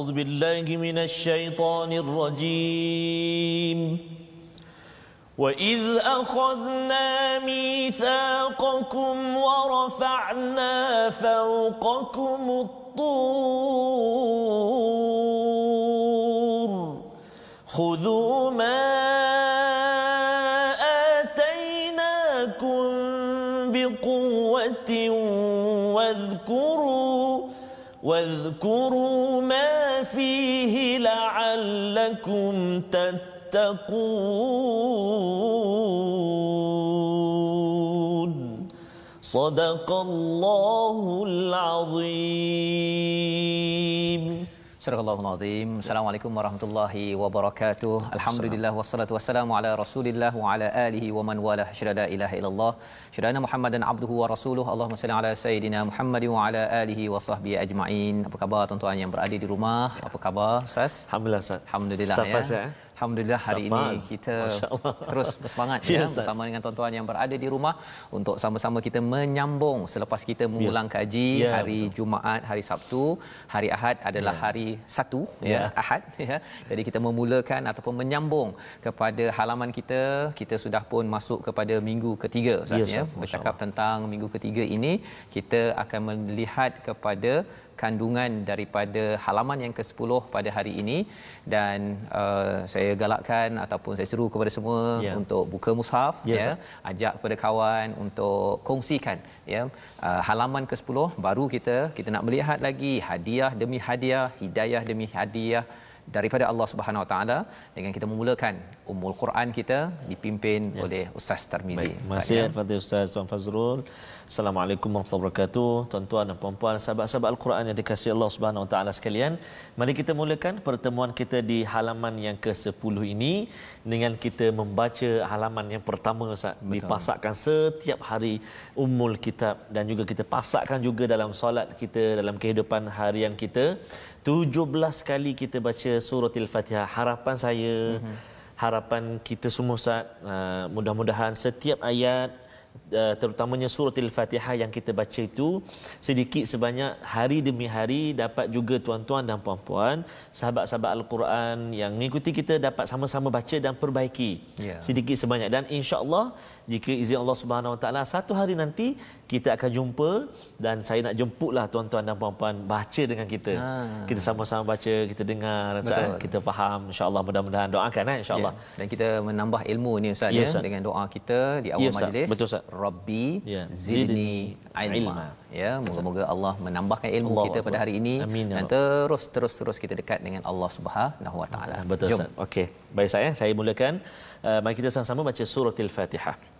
أعوذ بالله من الشيطان الرجيم. وإذ أخذنا ميثاقكم ورفعنا فوقكم الطور. خذوا ما آتيناكم بقوة واذكروا واذكروا لعلكم تتقون صدق الله العظيم Surah Al-Azim. Assalamualaikum warahmatullahi wabarakatuh. Alhamdulillah wassalatu wassalamu ala Rasulillah wa ala alihi wa man wala syada ilaha illallah. Syada Muhammadan abduhu wa rasuluh. Allahumma salli ala sayidina Muhammad wa ala alihi wa sahbihi ajma'in. Apa khabar tuan-tuan yang berada di rumah? Apa khabar Ustaz? Alhamdulillah Ustaz. Alhamdulillah Safas, ya. ya. Alhamdulillah hari Safaz. ini kita terus bersemangat Ya, ya bersama dengan tuan-tuan yang berada di rumah untuk sama-sama kita menyambung selepas kita mengulang kaji Ya, hari Jumaat, hari Sabtu, hari Ahad adalah hari satu ya, Ya. Ahad ya. Jadi kita memulakan ataupun menyambung kepada halaman kita. Kita sudah pun masuk kepada minggu ketiga Ustaz Ya, ya. Bercakap tentang minggu ketiga ini kita akan melihat kepada kandungan daripada halaman yang ke-10 pada hari ini. Dan uh, saya galakkan ataupun saya seru kepada semua Ya. untuk buka mushaf Ya, ya. ajak kepada kawan untuk kongsikan ya. Uh, halaman ke-10 baru kita kita nak melihat lagi hadiah demi hadiah hidayah demi hadiah daripada Allah Subhanahu Wa Taala dengan kita memulakan Ummul Quran kita dipimpin ya. oleh Ustaz Tarmizi. Baik, terima kasih kepada Ustaz Tuan Fazrul. Assalamualaikum warahmatullahi wabarakatuh. Tuan-tuan dan puan-puan, sahabat-sahabat Al-Quran yang dikasihi Allah Subhanahu Wa Taala sekalian, mari kita mulakan pertemuan kita di halaman yang ke-10 ini dengan kita membaca halaman yang pertama Ustaz. Betul. Dipasakkan setiap hari Ummul Kitab dan juga kita pasakkan juga dalam solat kita dalam kehidupan harian kita. 17 kali kita baca surah Al-Fatihah. Harapan saya mm-hmm harapan kita semua Ustaz uh, mudah-mudahan setiap ayat uh, terutamanya surah Al-Fatihah yang kita baca itu sedikit sebanyak hari demi hari dapat juga tuan-tuan dan puan-puan sahabat-sahabat Al-Quran yang mengikuti kita dapat sama-sama baca dan perbaiki Ya. sedikit sebanyak dan insya-Allah jika izin Allah Subhanahu Wa Taala satu hari nanti kita akan jumpa dan saya nak jemputlah tuan-tuan dan puan-puan baca dengan kita. Ha. Kita sama-sama baca, kita dengar, Ustaz, kita faham insya-Allah mudah-mudahan doakan eh insya-Allah. Ya. Dan kita menambah ilmu ni Ustaz Ya, ya, Ustaz. dengan doa kita di awal Ya, Ustaz. majlis. Betul, Ustaz. Rabbi Ya. zidni ilma. ilma. Ya, moga-moga Allah menambahkan ilmu Allahu kita pada Akbar. hari ini Amin, ya dan terus terus terus kita dekat dengan Allah Subhanahu Wa Taala. Ah, Betul. Ustaz. Okey. Baik saya, saya mulakan. Uh, mari kita sama-sama baca surah Al-Fatihah.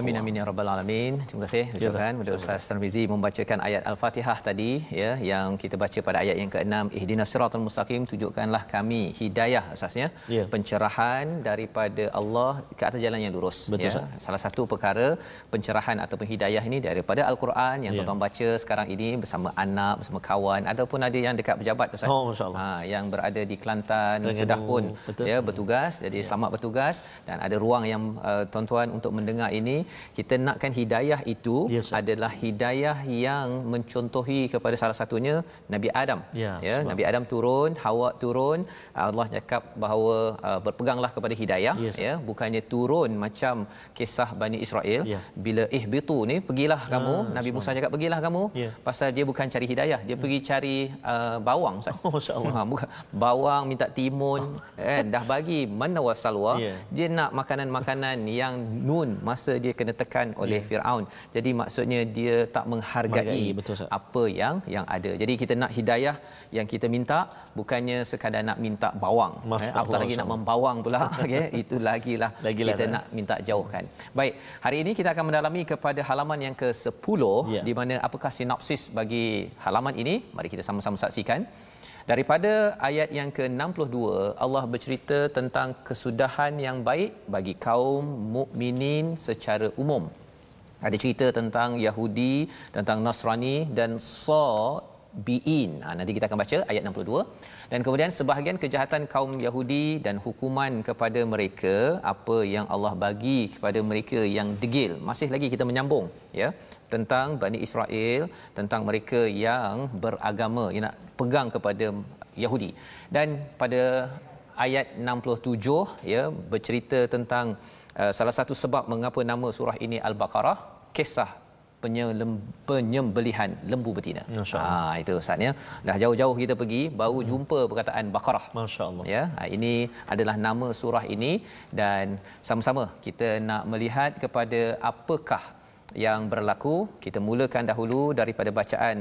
Amin amin ya rabbal alamin. Terima kasih Ya, ucapkan kepada Ustaz Tarmizi membacakan ayat Al-Fatihah tadi ya yang kita baca pada ayat yang ke-6 ihdinas siratal mustaqim tunjukkanlah kami hidayah asasnya Ya. pencerahan daripada Allah ke atas jalan yang lurus Betul, ya. Ustaz. Salah satu perkara pencerahan ataupun hidayah ini daripada Al-Quran yang Ya. tuan-tuan baca sekarang ini bersama anak bersama kawan ataupun ada yang dekat pejabat Ustaz. Oh. Ha, yang berada di Kelantan Terengganu. sudah pun Betul. ya bertugas jadi selamat bertugas dan ada ruang yang uh, tuan-tuan untuk mendengar ini kita nakkan hidayah itu Ya, Ustaz. adalah hidayah yang mencontohi kepada salah satunya Nabi Adam. Ya, ya Nabi Adam turun, Hawa turun, Allah cakap bahawa uh, berpeganglah kepada hidayah Ya, Ustaz. ya, bukannya turun macam kisah Bani Israel Ya. bila ihbitu ni pergilah kamu, Nabi Musa cakap pergilah kamu Ya. pasal dia bukan cari hidayah, dia pergi cari uh, bawang Ustaz. Oh. Ha, bukan bawang minta timun kan dah bagi mana wasalwa Ya. dia nak makanan-makanan yang nun masa dia kena tekan oleh Ya. Firaun. Jadi maksudnya dia tak menghargai betul, apa yang yang ada. Jadi kita nak hidayah yang kita minta bukannya sekadar nak minta bawang. Eh, Allah, lagi nak membawang pula? Okey itu lagilah Lagilah, kita Ustaz. nak minta jauhkan. Baik hari ini kita akan mendalami kepada halaman yang ke-10 Ya. di mana apakah sinopsis bagi halaman ini? Mari kita sama-sama saksikan Daripada ayat yang ke-62 Allah bercerita tentang kesudahan yang baik bagi kaum mukminin secara umum. Ada cerita tentang Yahudi, tentang Nasrani dan Sabiin. Ha, nanti kita akan baca ayat 62. Dan kemudian sebahagian kejahatan kaum Yahudi dan hukuman kepada mereka apa yang Allah bagi kepada mereka yang degil. Masih lagi kita menyambung ya tentang Bani Israel, tentang mereka yang beragama, yang nak pegang kepada Yahudi. Dan pada ayat 67 ya bercerita tentang uh, salah satu sebab mengapa nama surah ini Al-Baqarah, kisah penyembelihan lembu betina. Ah itu Ustaz ya. Dah jauh-jauh kita pergi baru jumpa perkataan Baqarah. Masya Allah. Ya, ha, ini adalah nama surah ini dan sama-sama kita nak melihat kepada apakah yang berlaku. Kita mulakan dahulu daripada bacaan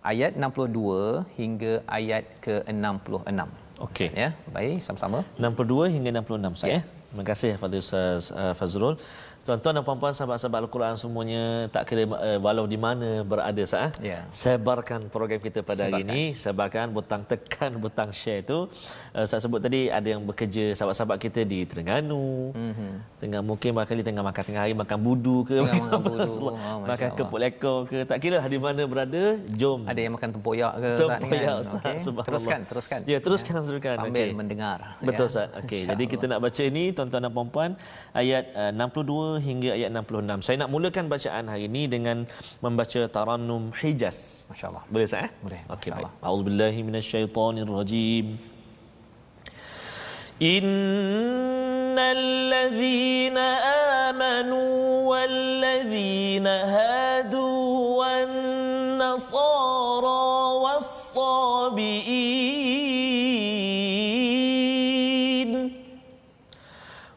ayat 62 hingga ayat ke-66. Okey. Ya, baik sama-sama. 62 hingga 66 saya. Ya. Yeah. Terima kasih kepada Ustaz uh, Fazrul. Tuan-tuan dan puan-puan sahabat-sahabat Al-Quran semuanya tak kira uh, walau di mana berada sah. Ya. Sebarkan program kita pada hari Sebarkan. ini, sebarkan butang tekan butang share itu. Uh, saya sebut tadi ada yang bekerja sahabat-sahabat kita di Terengganu. Mm-hmm. Tengah mungkin barangkali tengah makan tengah hari makan budu ke Tengah makan apa, budu. Oh, makan kepuk lekor ke tak kira lah di mana berada jom Ada yang makan tempoyak ke Tempoyak kan? Ustaz Okey. Subhanallah. Teruskan, teruskan. Ya, teruskan teruskan. Sambil Okey. mendengar. Betul ya. Ustaz. Okey, jadi kita nak baca ini tuan-tuan dan puan-puan ayat uh, 62 hingga ayat 66. Saya nak mulakan bacaan hari ini dengan membaca Tarannum Hijaz. Masya-Allah. Boleh saya? Eh? Boleh. Okey baik. Auzubillahi minasyaitonirrajim. إن الذين hadu والذين هادوا والنصارى والصابئين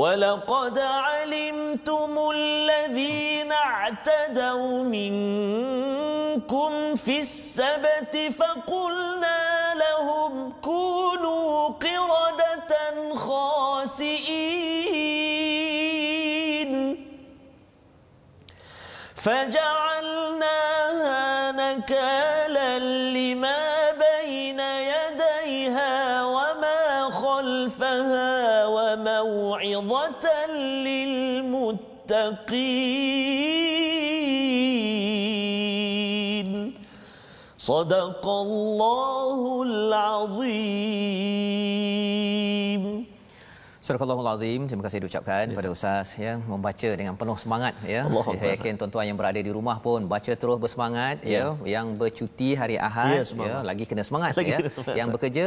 ولقد علمتم الذين اعتدوا منكم في السبت فقلنا لهم كونوا قردة خاسئين. فجعلناها نكالا المتقين صدق الله العظيم Surah Al-Azim, terima kasih diucapkan kepada Ustaz ya membaca dengan penuh semangat ya. Allah Saya yakin tuan-tuan yang berada di rumah pun baca terus bersemangat ya. ya. Yang bercuti hari Ahad ya, ya lagi kena semangat lagi ya. Kena semangat, yang bekerja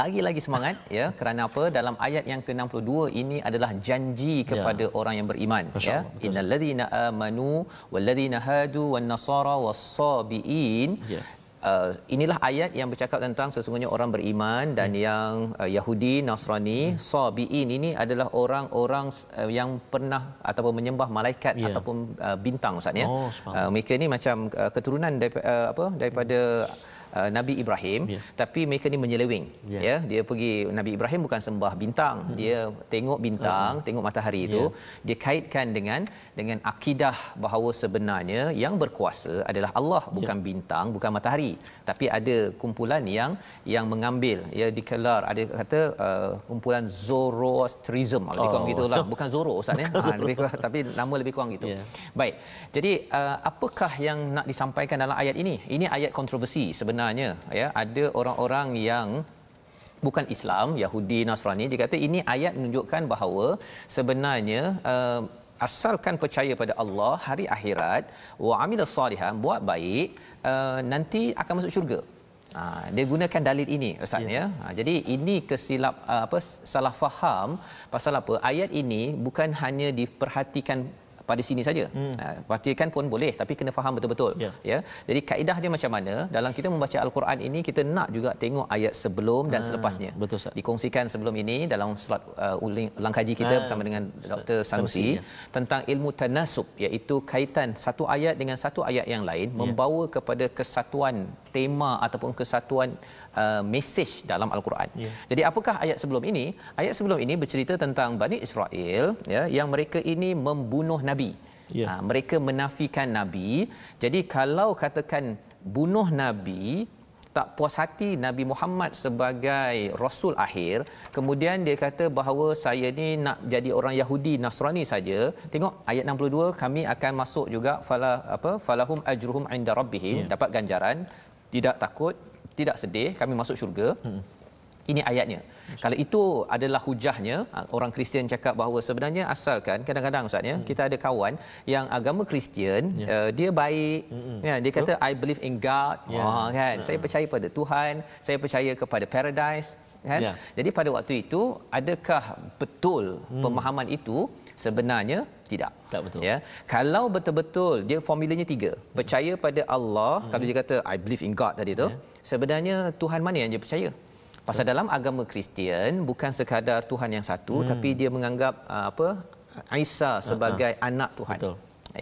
lagi-lagi semangat ya. Kerana apa? Dalam ayat yang ke-62 ini adalah janji ya. kepada ya. orang yang beriman Masya ya. Innalladzina amanu walladzina hadu wan nasara was-sabiin ya uh, inilah ayat yang bercakap tentang sesungguhnya orang beriman dan hmm. yang uh, Yahudi Nasrani hmm. sabiin ini adalah orang-orang uh, yang pernah ataupun menyembah malaikat yeah. ataupun uh, bintang ustaz ya oh, uh, mereka ni macam uh, keturunan daripada uh, apa daripada hmm uh, Nabi Ibrahim yeah. tapi mereka ni menyeleweng yeah. ya dia pergi Nabi Ibrahim bukan sembah bintang hmm. dia tengok bintang hmm. tengok matahari itu yeah. dia kaitkan dengan dengan akidah bahawa sebenarnya yang berkuasa adalah Allah bukan yeah. bintang bukan matahari tapi ada kumpulan yang yang mengambil ya dikelar ada kata uh, kumpulan Zoroastrianism lebih kurang oh. gitulah bukan Zoro ustaz ya ha, lebih kurang, tapi nama lebih kurang gitu yeah. baik jadi uh, apakah yang nak disampaikan dalam ayat ini ini ayat kontroversi sebenarnya sebenarnya ya ada orang-orang yang bukan Islam Yahudi Nasrani dia kata ini ayat menunjukkan bahawa sebenarnya uh, asalkan percaya pada Allah hari akhirat wa amilus salihan buat baik uh, nanti akan masuk syurga Ha, dia gunakan dalil ini ustaz yes. ya. Ha, jadi ini kesilap uh, apa salah faham pasal apa ayat ini bukan hanya diperhatikan pada sini saja. Hmm. Praktikan pun boleh tapi kena faham betul-betul ya. ya. Jadi kaedah dia macam mana dalam kita membaca al-Quran ini kita nak juga tengok ayat sebelum dan ha, selepasnya. Betul Ustaz. Dikongsikan sebelum ini dalam slot uh, ulang kaji kita ha, bersama dengan Dr. Sanusi ya. tentang ilmu tanasub iaitu kaitan satu ayat dengan satu ayat yang lain ya. membawa kepada kesatuan tema ataupun kesatuan uh, mesej dalam al-Quran. Ya. Jadi apakah ayat sebelum ini? Ayat sebelum ini bercerita tentang Bani Israel ya yang mereka ini membunuh nabi. Ya. Ha, mereka menafikan nabi. Jadi kalau katakan bunuh nabi tak puas hati Nabi Muhammad sebagai rasul akhir kemudian dia kata bahawa saya ni nak jadi orang Yahudi Nasrani saja tengok ayat 62 kami akan masuk juga fala apa falahum ajruhum inda rabbihim ya. dapat ganjaran tidak takut tidak sedih kami masuk syurga hmm. Ini ayatnya. Kalau itu adalah hujahnya, ha, orang Kristian cakap bahawa sebenarnya asalkan kadang-kadang ustaz ya, hmm. kita ada kawan yang agama Kristian, yeah. uh, dia baik, hmm. ya, dia kata I believe in God, yeah. oh, kan. Hmm. Saya percaya pada Tuhan, saya percaya kepada paradise, kan. Yeah. Jadi pada waktu itu adakah betul hmm. pemahaman itu? Sebenarnya tidak. Tak betul. Ya. Kalau betul-betul dia formulanya tiga. Percaya pada Allah, hmm. kalau dia kata I believe in God tadi tu, yeah. sebenarnya Tuhan mana yang dia percaya? Pasal dalam agama Kristian bukan sekadar Tuhan yang satu hmm. tapi dia menganggap uh, apa Isa sebagai uh-huh. anak Tuhan. Betul.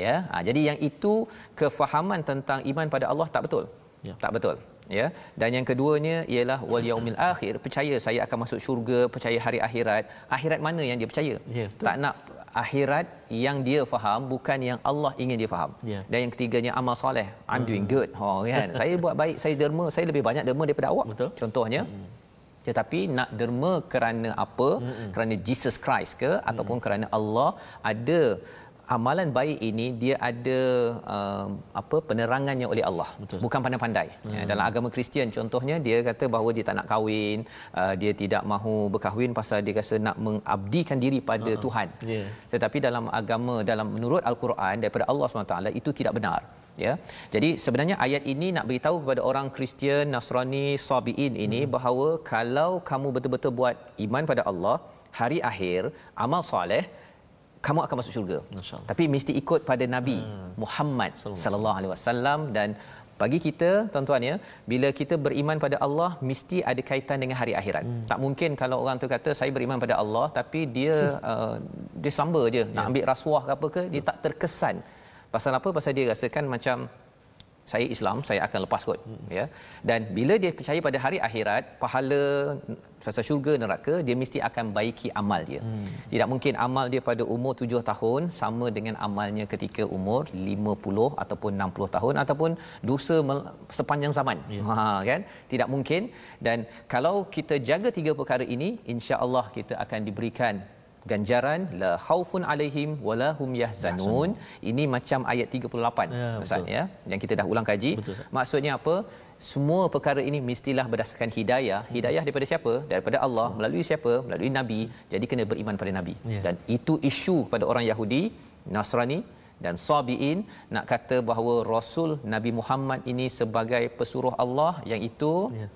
Ya. Ha, jadi yang itu kefahaman tentang iman pada Allah tak betul. Ya. Tak betul. Ya. Dan yang keduanya ialah wal yaumil akhir, percaya saya akan masuk syurga, percaya hari akhirat. Akhirat mana yang dia percaya? Ya, tak nak akhirat yang dia faham bukan yang Allah ingin dia faham. Ya. Dan yang ketiganya amal soleh. I'm doing hmm. good. Oh kan. saya buat baik, saya derma, saya lebih banyak derma daripada awak. Betul. Contohnya, hmm tetapi nak derma kerana apa mm-hmm. kerana Jesus Christ ke mm-hmm. ataupun kerana Allah ada amalan baik ini dia ada uh, apa penerangannya oleh Allah Betul. bukan pandai-pandai hmm. ya, dalam agama Kristian contohnya dia kata bahawa dia tak nak kahwin uh, dia tidak mahu berkahwin pasal dia rasa nak mengabdikan diri pada uh-huh. Tuhan yeah. tetapi dalam agama dalam menurut al-Quran daripada Allah SWT itu tidak benar ya. Jadi sebenarnya ayat ini nak beritahu kepada orang Kristian, Nasrani, Sabiin ini hmm. bahawa kalau kamu betul-betul buat iman pada Allah, hari akhir, amal soleh, kamu akan masuk syurga. Tapi mesti ikut pada Nabi hmm. Muhammad sallallahu alaihi wasallam dan bagi kita tuan-tuan ya bila kita beriman pada Allah mesti ada kaitan dengan hari akhirat. Hmm. Tak mungkin kalau orang tu kata saya beriman pada Allah tapi dia uh, dia samba je yeah. nak ya. ambil rasuah ke apa ke dia tak terkesan Pasal apa? Pasal dia rasakan macam saya Islam, saya akan lepas kot. Hmm. Ya. Dan bila dia percaya pada hari akhirat, pahala pasal syurga neraka, dia mesti akan baiki amal dia. Hmm. Tidak mungkin amal dia pada umur tujuh tahun sama dengan amalnya ketika umur lima puluh ataupun enam puluh tahun ataupun dosa sepanjang zaman. Ya. Ha kan? Tidak mungkin dan kalau kita jaga tiga perkara ini, insya-Allah kita akan diberikan ganjaran la khaufun alaihim wala hum yahzanun. Ini macam ayat 38 Ya, ustaz betul. ya yang kita dah ulang kaji. Betul, Ustaz. maksudnya apa? Semua perkara ini mestilah berdasarkan hidayah. Hidayah daripada siapa? Daripada Allah. Melalui siapa? Melalui nabi. Jadi kena beriman pada nabi. Ya. dan itu isu pada orang Yahudi Nasrani dan Sabiin nak kata bahawa Rasul Nabi Muhammad ini sebagai pesuruh Allah yang itu Ya.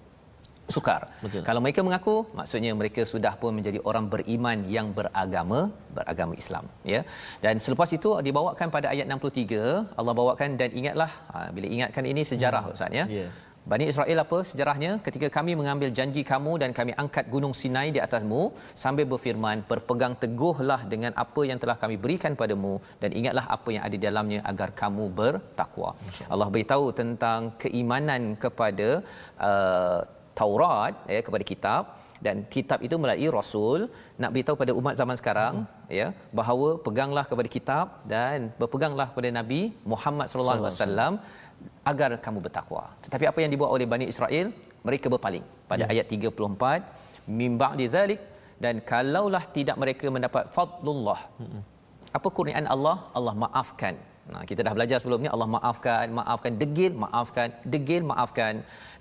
Sukar. Betul. Kalau mereka mengaku, maksudnya mereka sudah pun menjadi orang beriman yang beragama, beragama Islam, ya. Dan selepas itu dibawakan pada ayat 63, Allah bawakan dan ingatlah, ha, bila ingatkan ini sejarah hmm. Ustaz ya. Ya. Bani Israel apa sejarahnya ketika kami mengambil janji kamu dan kami angkat gunung Sinai di atasmu sambil berfirman berpegang teguhlah dengan apa yang telah kami berikan padamu dan ingatlah apa yang ada di dalamnya agar kamu bertakwa. Allah beritahu tentang keimanan kepada uh, Taurat ya kepada kitab dan kitab itu melalui rasul nak beritahu pada umat zaman sekarang hmm. ya bahawa peganglah kepada kitab dan berpeganglah kepada Nabi Muhammad sallallahu alaihi wasallam agar kamu bertakwa. Tetapi apa yang dibuat oleh Bani Israel? Mereka berpaling. Pada ya. ayat 34, mim ba'di dzalik dan kalaulah tidak mereka mendapat fadlullah. Hmm. Apa kurniaan Allah? Allah maafkan. Nah, kita dah belajar sebelum ni Allah maafkan, maafkan degil, maafkan, degil, maafkan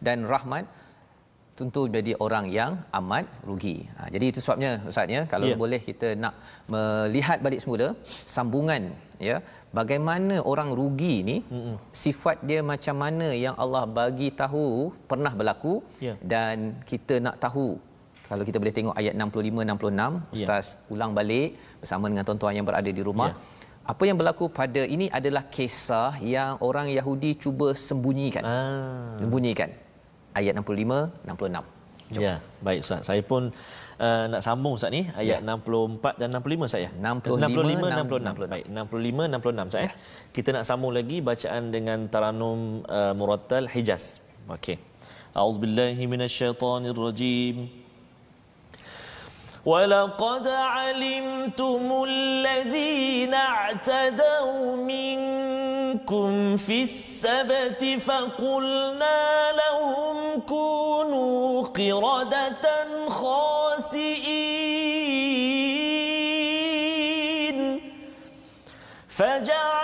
dan rahmat tentu jadi orang yang amat rugi. Ha, jadi itu sebabnya Ustaz ya kalau Ya. yeah. boleh kita nak melihat balik semula sambungan ya bagaimana orang rugi ni Mm-mm. sifat dia macam mana yang Allah bagi tahu pernah berlaku Ya. dan kita nak tahu kalau kita boleh tengok ayat 65 66 ustaz ulang balik bersama dengan tuan-tuan yang berada di rumah Ya. apa yang berlaku pada ini adalah kisah yang orang Yahudi cuba sembunyikan Ah. sembunyikan ayat 65 66 Ya, baik Ustaz. Saya pun uh, nak sambung Ustaz ni ayat Ya. 64 dan 65 Ustaz ya. 65, 65 66. Baik, 65 66 Ustaz ya. Kita nak sambung lagi bacaan dengan taranum uh, murattal Hijaz. Okey. A'udzubillahi minasyaitonirrajim. ولقد علمتم الذين اعتدوا منكم في السبت فقلنا لهم كونوا قردة خاسئين فجعلناها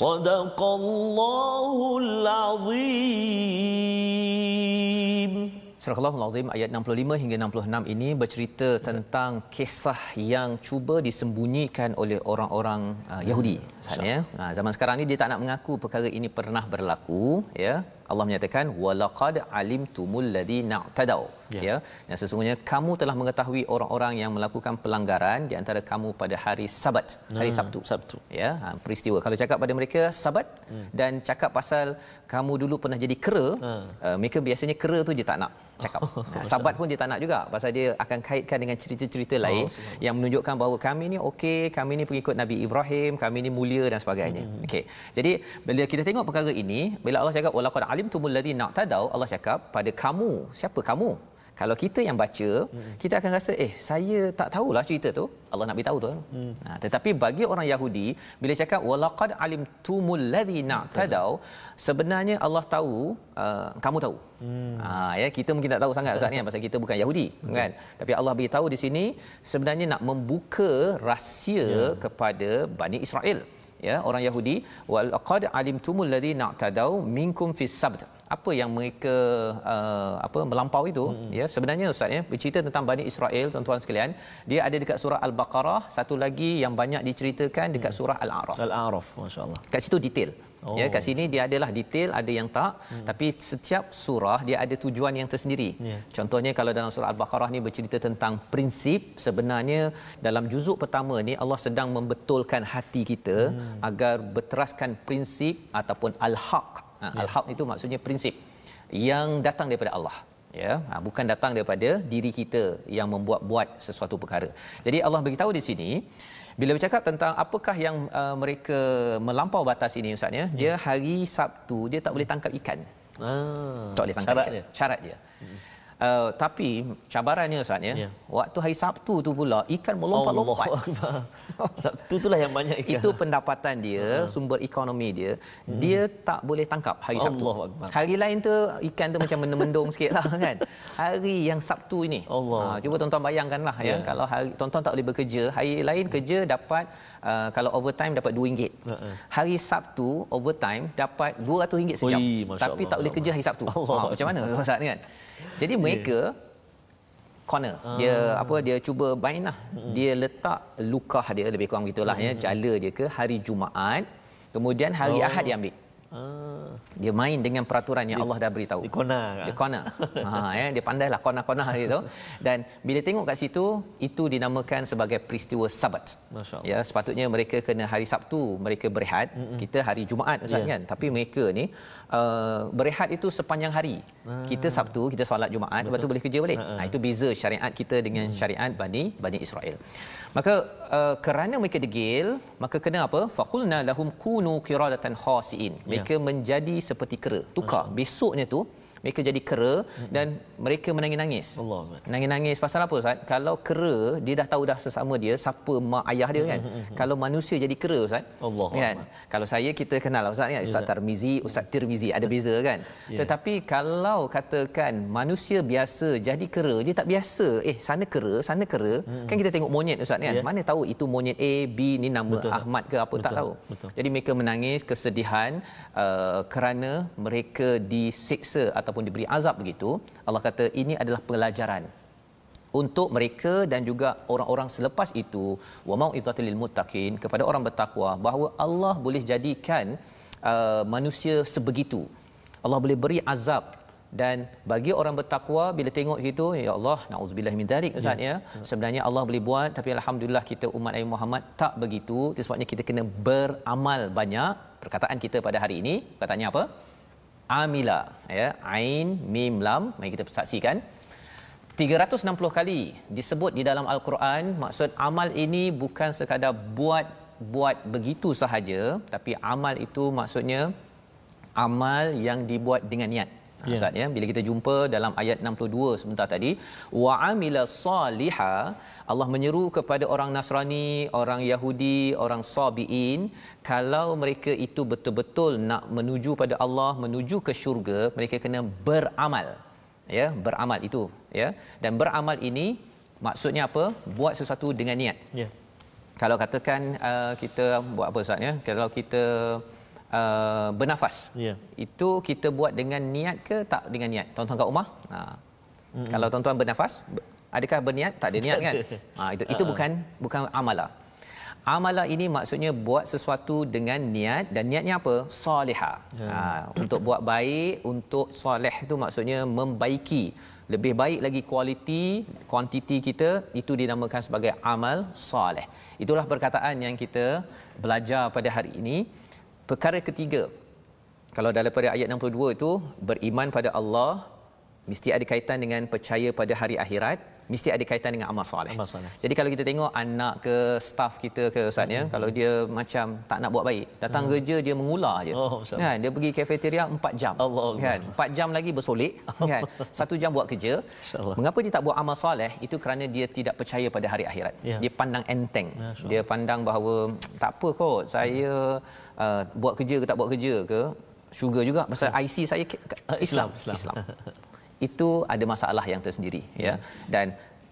صدق الله العظيم Surah Al-Azim ayat 65 hingga 66 ini bercerita tentang kisah yang cuba disembunyikan oleh orang-orang uh, Yahudi. Maksudnya, uh, zaman sekarang ni dia tak nak mengaku perkara ini pernah berlaku, ya. Allah menyatakan walaqad alimtumul ladina tadau Ya. ya dan sesungguhnya kamu telah mengetahui orang-orang yang melakukan pelanggaran di antara kamu pada hari Sabat hari Ah, Sabtu Sabtu. ya ha, peristiwa kalau cakap pada mereka Sabat hmm. dan cakap pasal kamu dulu pernah jadi kera Hmm. uh, mereka biasanya kera tu dia tak nak cakap ha, Sabat pun dia tak nak juga pasal dia akan kaitkan dengan cerita-cerita lain yang menunjukkan bahawa kami ni okey kami ni pengikut Nabi Ibrahim kami ni mulia dan sebagainya hmm. okey jadi bila kita tengok perkara ini bila Allah cakap walaqad alimtumul ladina tadau Allah cakap pada kamu siapa kamu kalau kita yang baca hmm. kita akan rasa eh saya tak tahulah cerita tu Allah nak beritahu tu hmm. ha, tetapi bagi orang Yahudi bila cakap walaqad alimtumul ladzina tadau sebenarnya Allah tahu uh, kamu tahu hmm. ha, ya kita mungkin tak tahu sangat ustaz ni pasal kita bukan Yahudi Betul. kan tapi Allah beritahu di sini sebenarnya nak membuka rahsia yeah. kepada Bani Israel ya orang Yahudi walaqad alimtumul ladzina tadau minkum fis sabt apa yang mereka uh, apa melampau itu? Hmm. ya sebenarnya ustaz ya bercerita tentang Bani Israel tuan-tuan sekalian dia ada dekat surah al-baqarah satu lagi yang banyak diceritakan dekat surah al-a'raf. Al-A'raf, masya-Allah. kat situ detail Oh. ya kat sini dia adalah detail ada yang tak hmm. tapi setiap surah dia ada tujuan yang tersendiri Ya. contohnya kalau dalam surah al-baqarah ni bercerita tentang prinsip sebenarnya dalam juzuk pertama ni Allah sedang membetulkan hati kita hmm. agar berteraskan prinsip ataupun al-haq ha, Ya. al-haq itu maksudnya prinsip yang datang daripada Allah ya ha, bukan datang daripada diri kita yang membuat-buat sesuatu perkara jadi Allah beritahu di sini bila bercakap tentang apakah yang uh, mereka melampau batas ini ustaz ya? Dia hari Sabtu dia tak boleh tangkap ikan. Ah. tak boleh tangkap syarat ikan. dia. syarat dia Uh, tapi cabarannya Ustaz ya. Ya. Waktu hari Sabtu tu pula ikan melompat-lompat. Sabtu itulah yang banyak ikan. Itu pendapatan dia, sumber ekonomi dia. Dia tak boleh tangkap hari Sabtu. Akbar. Hari lain tu ikan tu macam mendung sikit lah kan. Hari yang Sabtu ini. Allah. Ha, cuba tuan-tuan bayangkanlah ya. Ya. Kalau hari tuan-tuan tak boleh bekerja, hari lain kerja dapat uh, kalau overtime dapat RM2. Ha-ha. Hari Sabtu overtime dapat RM200 sejam. Ui, Masya Tapi Allah, tak boleh Masya kerja hari Sabtu. Allah. Ha, macam mana Ustaz kan? Jadi mereka corner. Dia apa dia cuba main lah. Dia letak lukah dia lebih kurang gitulah ya, jala dia ke hari Jumaat. Kemudian hari Oh. Ahad dia ambil. Ah, Dia main dengan peraturan yang Allah dah beritahu. di kona. Dia corner. ha ya dia pandailah corner-corner gitu. Dan bila tengok kat situ itu dinamakan sebagai peristiwa Sabat. Ya sepatutnya mereka kena hari Sabtu mereka berehat. Mm-mm. Kita hari Jumaat Ustaz Ya. kan. Tapi mereka ni uh, berehat itu sepanjang hari. Kita Sabtu kita solat Jumaat lepas tu boleh kerja balik. Ha itu beza syariat kita dengan syariat Bani Bani Israel. Maka uh, kerana mereka degil, maka kena apa? Faqulna lahum kunu qiradatan khasiin. Mereka menjadi seperti kera. Tukar. Besoknya tu mereka jadi kera dan mereka menangis-nangis. Allah Akbar. Nangis-nangis pasal apa Ustaz? Kalau kera dia dah tahu dah sesama dia siapa mak ayah dia kan. Kalau manusia jadi kera Ustaz. Allah kan? Kalau saya kita kenal Ustaz kan Ustaz Tarmizi, Ustaz Tirmizi ada beza kan. Ya. Tetapi kalau katakan manusia biasa jadi kera dia tak biasa. Eh sana kera, sana kera. Kan kita tengok monyet Ustaz kan. Ya. Mana tahu itu monyet A, B ni nama Betul. Ahmad ke apa tak Betul. tahu. Betul. Jadi mereka menangis kesedihan uh, kerana mereka disiksa ataupun diberi azab begitu. Allah kata ini adalah pelajaran untuk mereka dan juga orang-orang selepas itu wa mau'izatil lil muttaqin kepada orang bertakwa bahawa Allah boleh jadikan uh, manusia sebegitu. Allah boleh beri azab dan bagi orang bertakwa bila tengok gitu ya Allah nauzubillah min dzalik ustaz ya sebenarnya Allah boleh buat tapi alhamdulillah kita umat Nabi Muhammad tak begitu itu sebabnya kita kena beramal banyak perkataan kita pada hari ini katanya apa amila ya. Ain mim lam. Mari kita saksikan. 360 kali disebut di dalam al-Quran maksud amal ini bukan sekadar buat buat begitu sahaja tapi amal itu maksudnya amal yang dibuat dengan niat. Yeah. Ustaz ya bila kita jumpa dalam ayat 62 sebentar tadi wa amila saliha Allah menyeru kepada orang Nasrani, orang Yahudi, orang Sabiin kalau mereka itu betul-betul nak menuju pada Allah, menuju ke syurga, mereka kena beramal. Ya, beramal itu ya. Dan beramal ini maksudnya apa? Buat sesuatu dengan niat. Ya. Kalau katakan uh, kita buat apa Ustaz ya? Kalau kita uh, bernafas. Ya. Itu kita buat dengan niat ke tak dengan niat? Tuan-tuan kat rumah? Ha. Mm-hmm. Kalau tuan-tuan bernafas, ber- adakah berniat? Tak ada niat kan? Ha itu itu bukan bukan amalah. Amalah ini maksudnya buat sesuatu dengan niat dan niatnya apa? Salihah. Ha, untuk buat baik, untuk soleh itu maksudnya membaiki lebih baik lagi kualiti, kuantiti kita itu dinamakan sebagai amal soleh. Itulah perkataan yang kita belajar pada hari ini. Perkara ketiga, kalau daripada ayat 62 itu beriman pada Allah mesti ada kaitan dengan percaya pada hari akhirat mesti ada kaitan dengan amal soleh. Amal soleh. Jadi kalau kita tengok anak ke staff kita ke ustaz ya, kalau dia macam tak nak buat baik, datang kerja dia mengular je. Oh, Allah. kan, dia pergi kafeteria 4 jam. Allah kan, 4 jam lagi bersolek kan. 1 jam buat kerja. Allah. Mengapa dia tak buat amal soleh? Itu kerana dia tidak percaya pada hari akhirat. Ya. Dia pandang enteng. Masya Dia pandang bahawa tak apa kot saya uh, buat kerja ke tak buat kerja ke syurga juga pasal IC saya Ah, Islam, Islam. Islam. Itu ada masalah yang tersendiri ya. Dan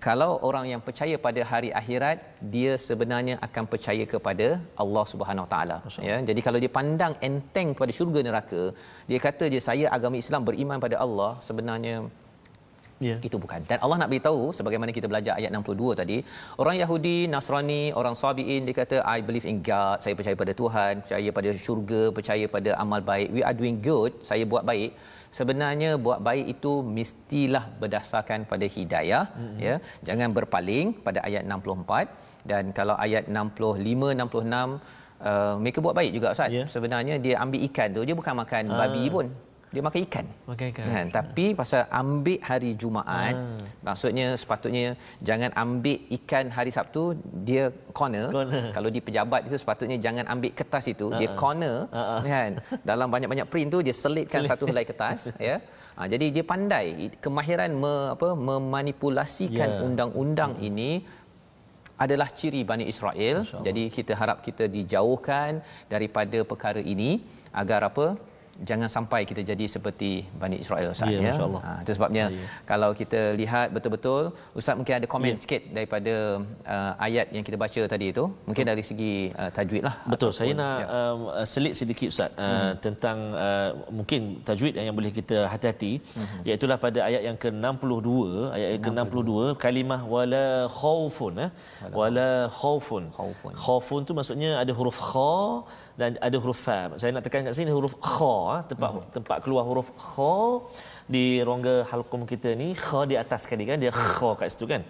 kalau orang yang percaya pada hari akhirat dia sebenarnya akan percaya kepada Allah Subhanahu Wa Taala ya. Jadi kalau dia pandang enteng kepada syurga neraka, dia kata je saya agama Islam beriman pada Allah sebenarnya Ya. itu bukan. Dan Allah nak beritahu sebagaimana kita belajar ayat 62 tadi, orang Yahudi, Nasrani, orang Sabiin dia kata I believe in God, saya percaya pada Tuhan, percaya pada syurga, percaya pada amal baik. We are doing good, saya buat baik. Sebenarnya buat baik itu mestilah berdasarkan pada hidayah mm-hmm. ya. Jangan berpaling pada ayat 64 dan kalau ayat 65 66 uh, mereka buat baik juga Ustaz. Ya. Sebenarnya dia ambil ikan tu dia bukan makan babi pun. Dia makan ikan. Makan ikan. Kan? Tapi pasal ambil hari Jumaat, ah. maksudnya sepatutnya jangan ambil ikan hari Sabtu dia corner. corner. Kalau di pejabat itu sepatutnya jangan ambil kertas itu, ah. dia corner ah. kan. Dalam banyak-banyak print tu dia selitkan Selit. satu helai kertas ya. Ha, jadi dia pandai kemahiran me, apa memanipulasikan yeah. undang-undang ini adalah ciri Bani Israel. Jadi kita harap kita dijauhkan daripada perkara ini agar apa? Jangan sampai kita jadi seperti Bani Israel Ustaz ya. ya. Ha, itu sebabnya ya. kalau kita lihat betul-betul Ustaz mungkin ada komen ya. sikit daripada uh, ayat yang kita baca tadi itu. Mungkin dari segi uh, tajwid lah. Betul. Saya nak ya. um, uh, selit sedikit Ustaz uh, hmm. tentang uh, mungkin tajwid yang boleh kita hati-hati hmm. iaitu pada ayat yang ke-62 ayat yang ke-62 kalimah wala khaufun eh wala khaufun khaufun khaufun tu maksudnya ada huruf kha dan ada huruf fa. Saya nak tekan kat sini huruf kha eh, tempat hmm. tempat keluar huruf kha di rongga halqum kita ni kha di atas sekali kan dia kha kat situ kan.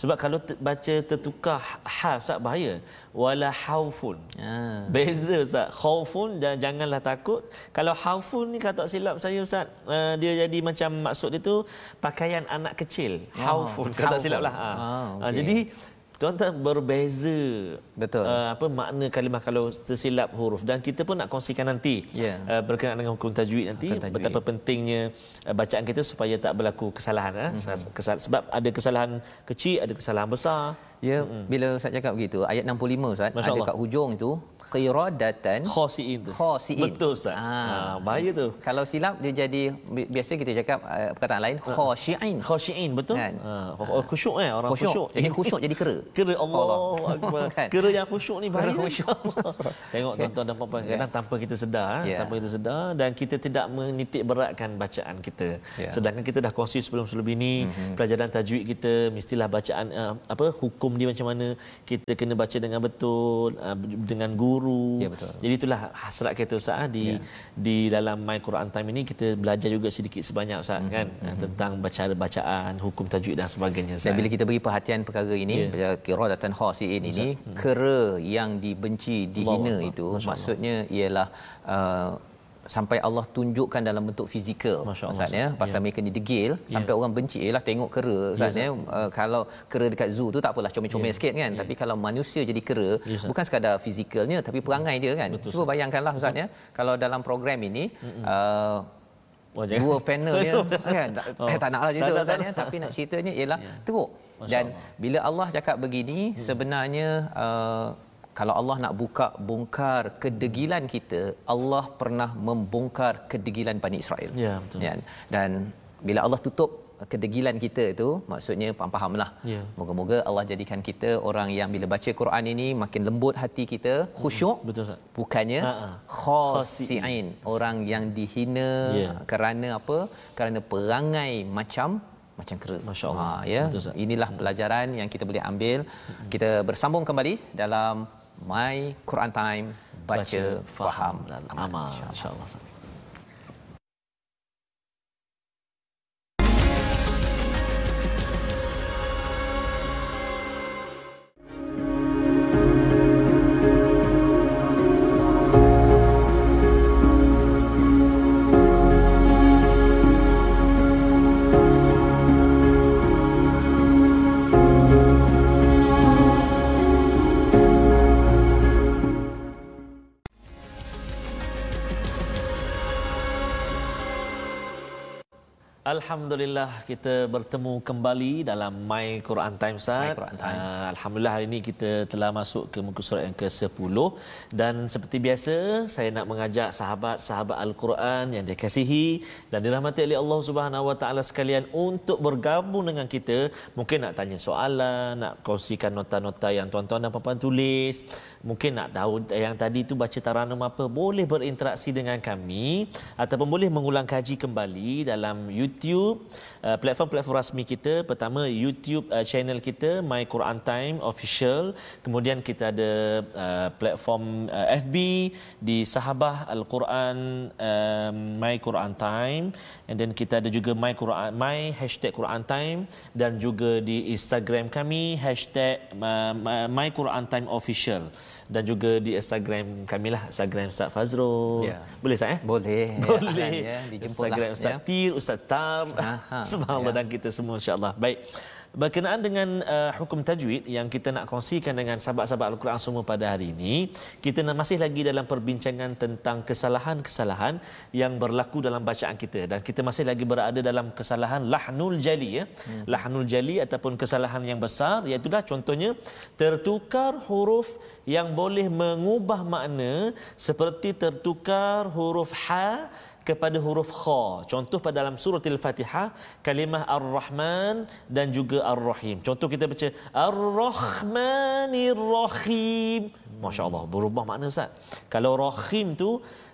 Sebab kalau te- baca tertukar ha Ustaz bahaya. Wala haufun. Ha. Beza Ustaz. Khaufun dan janganlah takut. Kalau haufun ni kata silap saya Ustaz uh, dia jadi macam maksud dia tu pakaian anak kecil. Oh, haufun kata silap lah. Ha. Oh, okay. uh, jadi Tuan-tuan berbeza betul uh, apa makna kalimah kalau tersilap huruf dan kita pun nak kongsikan nanti yeah. uh, berkenaan dengan hukum tajwid nanti tajwid. betapa pentingnya uh, bacaan kita supaya tak berlaku kesalahan uh, mm-hmm. kesal- sebab ada kesalahan kecil ada kesalahan besar ya mm-hmm. bila saya cakap begitu ayat 65 Ustaz ada kat hujung itu qiradatan khasiin tu. Khasiin. Betul Ustaz. Ha. ha bahaya tu. Kalau silap dia jadi biasa kita cakap uh, perkataan lain ha. khashiin. Khashiin betul? Kan? Ha. Khusyuk eh orang khusyuk. khusyuk. Jadi khusyuk jadi kera. Kera Allah. Allah. kan? Kera yang khusyuk ni bahaya. Khusyuk. Tengok okay. tuan-tuan dan puan-puan ya. kadang tanpa kita sedar, yeah. tanpa kita sedar dan kita tidak menitik beratkan bacaan kita. Yeah. Sedangkan kita dah kongsi sebelum-sebelum ini mm-hmm. pelajaran tajwid kita mestilah bacaan uh, apa hukum dia macam mana kita kena baca dengan betul uh, dengan guru guru. Ya betul. Jadi itulah hasrat kita Ustaz ah, di ya. di dalam My Quran Time ini kita belajar juga sedikit sebanyak Ustaz mm-hmm. kan mm-hmm. tentang bacaan bacaan, hukum tajwid dan sebagainya Ustaz. Dan bila kita beri perhatian perkara ini, ya. qiradatan khasiin ini, mm-hmm. kera yang dibenci, dihina Allah, itu Allah. maksudnya ialah uh, sampai Allah tunjukkan dalam bentuk fizikal maksudnya pasal ya. mereka ni degil ya. sampai orang benci ialah tengok kera maksudnya ya, uh, kalau kera dekat zoo tu tak apalah comel-comel ya. sikit kan. Ya. tapi kalau manusia jadi kera ya, bukan sekadar fizikalnya tapi perangai dia kan. Betul, cuba bayangkanlah maksudnya kalau dalam program ini uh, Oh, dua panel dia kan? Tak, oh. eh, tak naklah cerita tak, tak, tak, tapi nak ceritanya ialah ya. teruk. Dan bila Allah cakap begini hmm. sebenarnya uh, kalau Allah nak buka bongkar kedegilan kita Allah pernah membongkar kedegilan Bani Israel ya betul ya. dan bila Allah tutup kedegilan kita itu maksudnya faham-fahamlah ya. moga-moga Allah jadikan kita orang yang bila baca Quran ini makin lembut hati kita khusyuk betul Ustaz bukannya khasiin orang yang dihina ya. kerana apa kerana perangai macam macam kera. Masya-Allah. Ha, ya. Inilah pelajaran yang kita boleh ambil. Kita bersambung kembali dalam My Quran Time baca, baca faham dan amal insyaallah insya Alhamdulillah kita bertemu kembali dalam My Quran Time. Quran Time. Uh, Alhamdulillah hari ini kita telah masuk ke muka surat yang ke-10 dan seperti biasa saya nak mengajak sahabat-sahabat Al-Quran yang dikasihi dan dirahmati oleh Allah Subhanahu Wa Taala sekalian untuk bergabung dengan kita. Mungkin nak tanya soalan, nak kongsikan nota-nota yang tuan-tuan dan puan-puan tulis, mungkin nak tahu yang tadi tu baca taranum apa, boleh berinteraksi dengan kami ataupun boleh mengulang kaji kembali dalam YouTube uh, platform-platform rasmi kita pertama YouTube uh, channel kita My Quran Time official. Kemudian kita ada uh, platform uh, FB di Sahabah Al-Quran um, My Quran Time. And then kita ada juga My Quran My hashtag Quran Time. Dan juga di Instagram kami hashtag uh, My Quran Time official dan juga di Instagram kami lah Instagram Ustaz Fazrul. Ya. Boleh Ustaz eh? Boleh. Boleh. Ya, Instagram Ustaz ya. Tir, Ustaz Tar. Subhanallah ya. dan kita semua insya-Allah. Baik berkenaan dengan uh, hukum tajwid yang kita nak kongsikan dengan sahabat-sahabat Al-Quran semua pada hari ini kita masih lagi dalam perbincangan tentang kesalahan-kesalahan yang berlaku dalam bacaan kita dan kita masih lagi berada dalam kesalahan lahnul jali ya hmm. lahnul jali ataupun kesalahan yang besar iaitu contohnya tertukar huruf yang boleh mengubah makna seperti tertukar huruf ha kepada huruf kha. Contoh pada dalam surah Al-Fatihah kalimah Ar-Rahman dan juga Ar-Rahim. Contoh kita baca Ar-Rahmanir Rahim. Masya-Allah berubah makna Ustaz. Kalau Rahim tu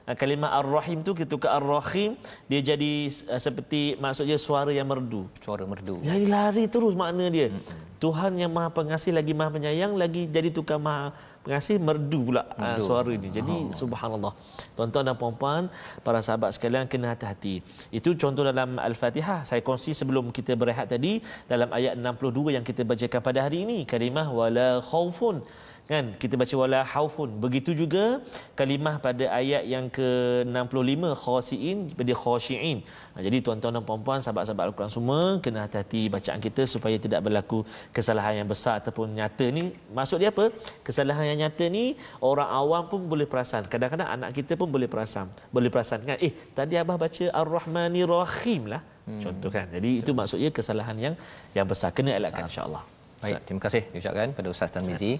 eh, kalimah Ar-Rahim tu kita ke Ar-Rahim dia jadi uh, seperti maksudnya suara yang merdu. Suara merdu. Jadi lari terus makna dia. Hmm. Tuhan yang Maha Pengasih lagi Maha Penyayang lagi jadi tukar Maha pengasih merdu pula ah, merdu. suara ini. Jadi oh. subhanallah. Tuan-tuan dan puan-puan, para sahabat sekalian kena hati-hati. Itu contoh dalam Al-Fatihah. Saya kongsi sebelum kita berehat tadi dalam ayat 62 yang kita bacakan pada hari ini. Kalimah wala khaufun kan? Kita baca wala haufun. Begitu juga kalimah pada ayat yang ke-65 khasiin jadi khashiin. Ha, jadi tuan-tuan dan puan-puan sahabat-sahabat al-Quran semua kena hati-hati bacaan kita supaya tidak berlaku kesalahan yang besar ataupun nyata ni. Maksud dia apa? Kesalahan yang nyata ni orang awam pun boleh perasan. Kadang-kadang anak kita pun boleh perasan boleh perasan kan? Eh tadi abah baca ar-rahmanir rahim lah hmm. contoh kan jadi itu maksudnya kesalahan yang yang besar. Kena elakkan insya-Allah Baik, terima kasih diucapkan pada Ustaz Tarmizi.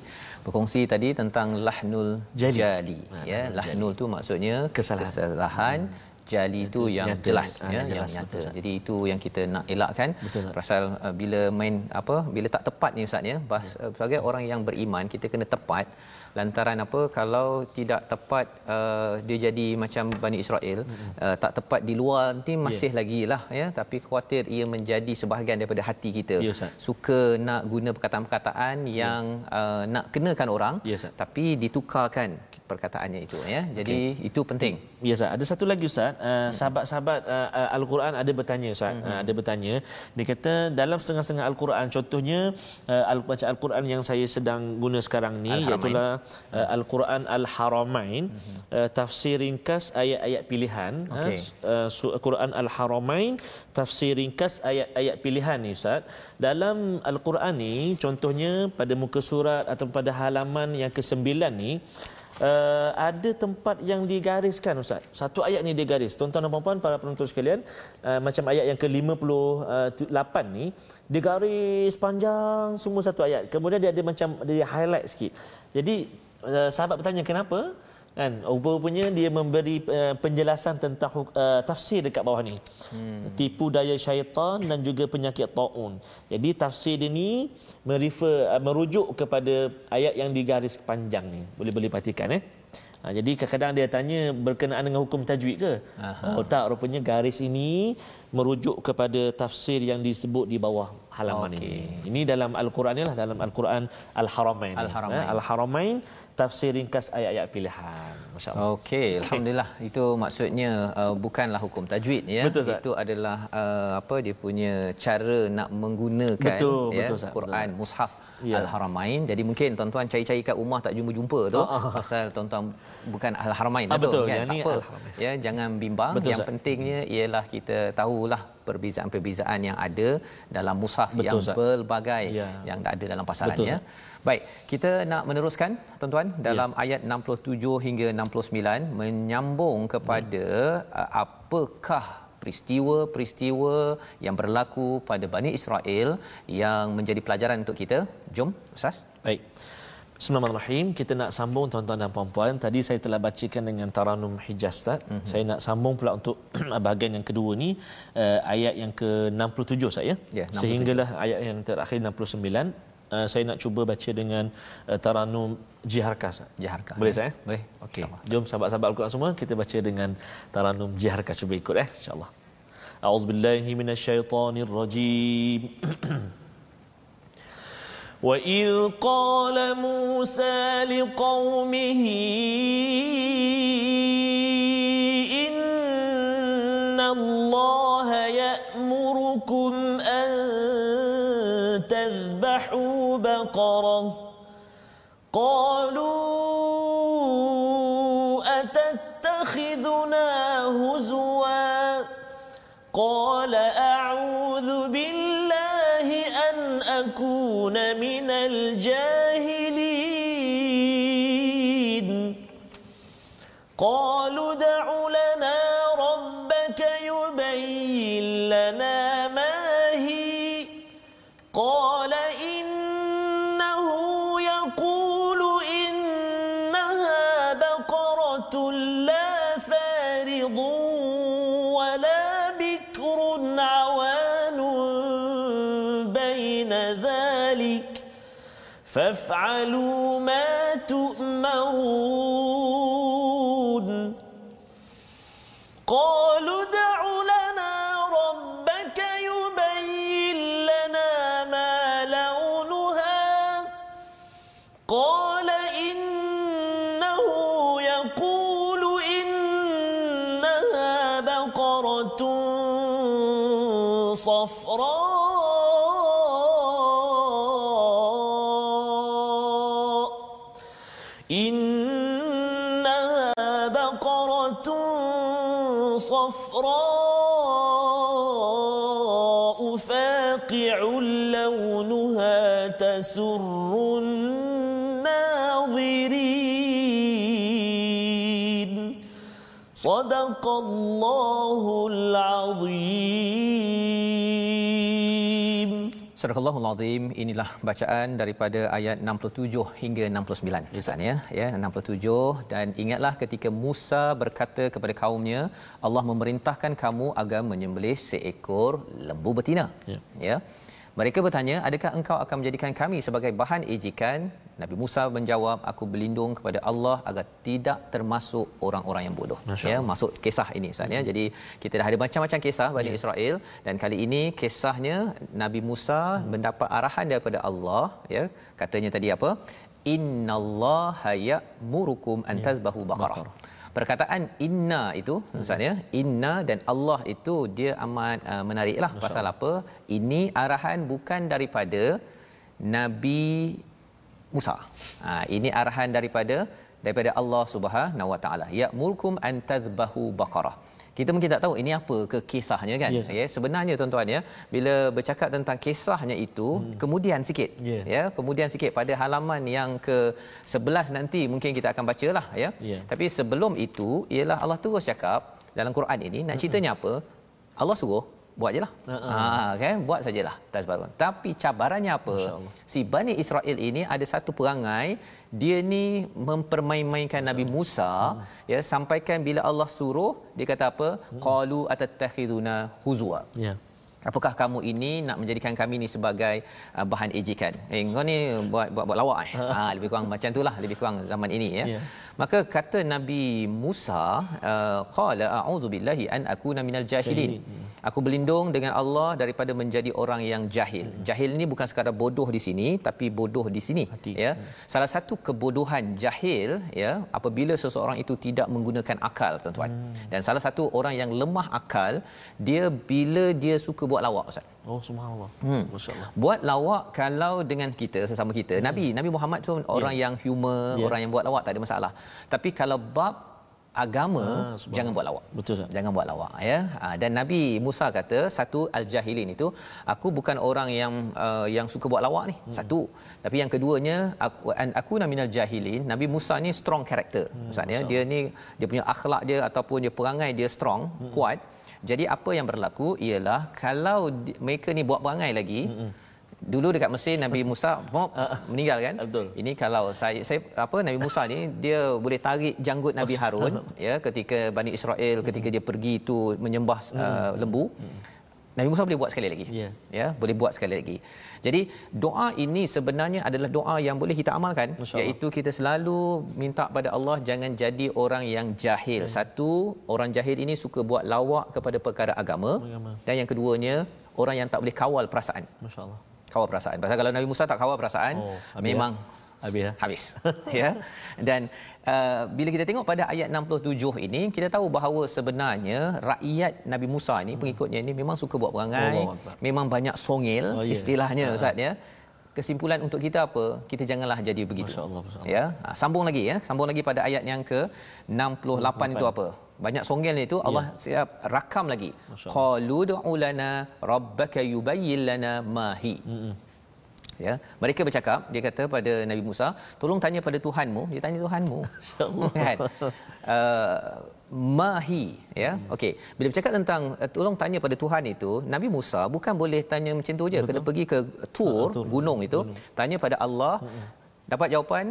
Berkongsi tadi tentang lahnul jali. jali. Ya, lahnul tu maksudnya kesalahan. kesalahan. Hmm jali itu yang nyata. jelas ha, ya jelas, yang nyata. Betul, Jadi itu yang kita nak elakkan. Betul, Pasal uh, bila main apa bila tak tepat ni ustaz ya, ya. uh, sebagai orang yang beriman kita kena tepat lantaran apa kalau tidak tepat uh, dia jadi macam Bani Israel hmm. uh, tak tepat di luar nanti masih yeah. lagi lah ya tapi khawatir ia menjadi sebahagian daripada hati kita yeah, suka nak guna perkataan-perkataan ya. yang yeah. uh, nak kenakan orang yeah, tapi ditukarkan perkataannya itu ya. Jadi okay. itu penting. Ya Ustaz. Ada satu lagi Ustaz. Uh, sahabat-sahabat uh, uh, al-Quran ada bertanya Ustaz. Hmm. uh, ada bertanya. Dia kata dalam setengah-setengah al-Quran contohnya uh, al-baca al-Quran yang saya sedang guna sekarang ni iaitu uh, al-Quran al-Haramain hmm. uh, tafsir ringkas ayat-ayat pilihan okay. uh, uh, Quran al-Haramain tafsir ringkas ayat-ayat pilihan ni Ustaz. Dalam al-Quran ni contohnya pada muka surat atau pada halaman yang ke-9 ni uh, ada tempat yang digariskan Ustaz. Satu ayat ni digaris. Tuan-tuan dan puan-puan para penonton sekalian, uh, macam ayat yang ke-58 ni digaris panjang semua satu ayat. Kemudian dia ada macam dia highlight sikit. Jadi uh, sahabat bertanya kenapa? Kan? Rupanya dia memberi uh, penjelasan tentang uh, tafsir dekat bawah ni. Hmm. tipu daya syaitan dan juga penyakit taun. Jadi tafsir dia ni merefer uh, merujuk kepada ayat yang digaris panjang ni. Boleh boleh perhatikan eh? Ha, jadi kadang-kadang dia tanya berkenaan dengan hukum tajwid ke? Aha. Oh tak, rupanya garis ini merujuk kepada tafsir yang disebut di bawah halaman okay. ini. Ini dalam Al-Quran ni lah, dalam Al-Quran Al-Haramain. Al-Haramain. Ha, Al-Haramain tafsir ringkas ayat-ayat pilihan. Masya-Allah. Okey, alhamdulillah. Itu maksudnya uh, bukanlah hukum tajwid ya. Betul, Itu adalah uh, apa dia punya cara nak menggunakan betul, ya betul, Quran betul. mushaf ya. Al-Haramain. Jadi mungkin tuan-tuan cari-cari kat rumah tak jumpa-jumpa tu oh. pasal tuan-tuan bukan Al-Haramain ah, betul kan. Tak apa. Ya, jangan bimbang. Betul, Yang Zat. pentingnya ialah kita tahulah perbezaan-perbezaan yang ada dalam mushaf betul, yang Zat. pelbagai ya. yang ada dalam pasarannya. Betul, Baik, kita nak meneruskan tuan-tuan dalam ya. ayat 67 hingga 69 menyambung kepada ya. apakah peristiwa-peristiwa yang berlaku pada Bani Israel yang menjadi pelajaran untuk kita. Jom, Ustaz. Baik. Bismillahirrahmanirrahim. Kita nak sambung tuan-tuan dan puan-puan. Tadi saya telah bacakan dengan Taranum Hijaz Ustaz. Mm-hmm. Saya nak sambung pula untuk bahagian yang kedua ni uh, ayat yang ke-67 saya. Ya, 67. Sehinggalah ayat yang terakhir 69 uh, saya nak cuba baca dengan uh, Taranum Jiharka. Jiharka. Boleh saya? Boleh. Okey. Jom sahabat-sahabat Al-Quran semua kita baca dengan Taranum Jiharka cuba ikut eh insya-Allah. أعوذ بالله من الشيطان الرجيم. وإذ قال موسى لقومه إن الله يأمركم أن تذبحوا بقرة قالوا قالوا ادع لنا ربك يبين لنا ما هي. قال إنه يقول إنها بقرة لا فارض ولا بكر عوان بين ذلك. فافعلوا ما تؤمرون. قالوا صدق الله العظيم Surah Allahul Azim inilah bacaan daripada ayat 67 hingga 69 Ustaz ya ya 67 dan ingatlah ketika Musa berkata kepada kaumnya Allah memerintahkan kamu agar menyembelih seekor lembu betina Ya. ya mereka bertanya adakah engkau akan menjadikan kami sebagai bahan ejekan Nabi Musa menjawab aku berlindung kepada Allah agar tidak termasuk orang-orang yang bodoh. Masya ya masuk kisah ini Ustaz ya. Jadi kita dah ada macam-macam kisah Bani Ya. Israel dan kali ini kisahnya Nabi Musa mendapat arahan daripada Allah ya. Katanya tadi apa? Innallaha ya'murukum an tazbahu baqarah. Perkataan inna itu Ustaz ya. Inna dan Allah itu dia amat uh, menariklah. Pasal apa? Ini arahan bukan daripada Nabi Musa. Ha, ini arahan daripada daripada Allah Subhanahu Wa Taala. Ya'murkum an tadhbahu baqarah. Kita mungkin tak tahu ini apa ke kisahnya kan. Ya. Ya, sebenarnya tuan-tuan ya, bila bercakap tentang kisahnya itu, hmm. kemudian sikit. Ya. Ya, kemudian sikit pada halaman yang ke-11 nanti mungkin kita akan bacalah ya. Ya. Tapi sebelum itu ialah Allah terus cakap dalam Quran ini nak ceritanya apa? Allah suruh buat je lah. Ha-ha. Ha, kan? Buat sajalah tasbarun. Tapi cabarannya apa? Si Bani Israel ini ada satu perangai dia ni mempermain-mainkan Nabi Musa ya sampaikan bila Allah suruh dia kata apa qalu atattakhiduna huzwa Ya. Apakah kamu ini nak menjadikan kami ni sebagai uh, bahan ejekan? Eh kau ni buat buat, buat lawak eh. Ha lebih kurang macam itulah lebih kurang zaman ini ya. Ya. Maka kata Nabi Musa uh, qala a'udzu billahi an akuna minal jahilin. Aku berlindung dengan Allah daripada menjadi orang yang jahil. Jahil ni bukan sekadar bodoh di sini tapi bodoh di sini Hati. ya. Salah satu kebodohan jahil ya apabila seseorang itu tidak menggunakan akal tuan-tuan. Dan salah satu orang yang lemah akal dia bila dia suka buat lawak ustaz. Oh subhanallah. Hmm. Masya-Allah. Buat lawak kalau dengan kita sesama kita. Nabi Nabi Muhammad tu orang yang humor, Ya. orang yang buat lawak tak ada masalah. Tapi kalau bab agama Ah, subhanallah. jangan buat lawak. Betul Ustaz. Jangan buat lawak ya. Ha, dan Nabi Musa kata satu al-jahilin itu aku bukan orang yang uh, yang suka buat lawak ni. Hmm. Satu. Tapi yang keduanya aku an aku minal jahilin. Nabi Musa ni strong character. Hmm, Ustaz ya. Dia ni dia punya akhlak dia ataupun dia perangai dia strong, hmm. kuat. Jadi apa yang berlaku ialah kalau mereka ni buat perangai lagi hmm. Dulu dekat Mesir Nabi Musa mop, meninggal kan? Betul. Ini kalau saya saya apa Nabi Musa ni dia boleh tarik janggut Nabi Harun ya ketika Bani Israel ketika dia pergi tu menyembah uh, lembu. Nabi Musa boleh buat sekali lagi. Ya. Ya, boleh buat sekali lagi. Jadi doa ini sebenarnya adalah doa yang boleh kita amalkan iaitu kita selalu minta pada Allah jangan jadi orang yang jahil. Hmm. Satu, orang jahil ini suka buat lawak kepada perkara agama Agama. dan yang keduanya orang yang tak boleh kawal perasaan. Masya Allah. Kawal perasaan. Pasal kalau Nabi Musa tak kawal perasaan, Oh, habis memang Habis ya. habis. Ya? Dan uh, bila kita tengok pada ayat 67 ini kita tahu bahawa sebenarnya rakyat Nabi Musa ini pengikutnya ini memang suka buat perangai Akbar. memang banyak songil Oh, ya. istilahnya ustaz ya. Kesimpulan untuk kita apa? Kita janganlah jadi begitu. Masya Allah, Masya Allah. ya? Ha, sambung lagi ya? Sambung lagi pada ayat yang ke 68 itu apa banyak songil itu Allah siap rakam lagi. Ya. Qalu du'u lana rabbaka yubayyin lana ma hi. Ya. Mereka bercakap dia kata pada Nabi Musa tolong tanya pada Tuhanmu. Dia tanya Tuhanmu. Kan? Uh, mahi ya. Okey. Bila bercakap tentang uh, tolong tanya pada Tuhan itu Nabi Musa bukan boleh tanya macam tu je. Kena pergi ke Tur Tur. gunung itu tanya pada Allah. Dapat jawapan?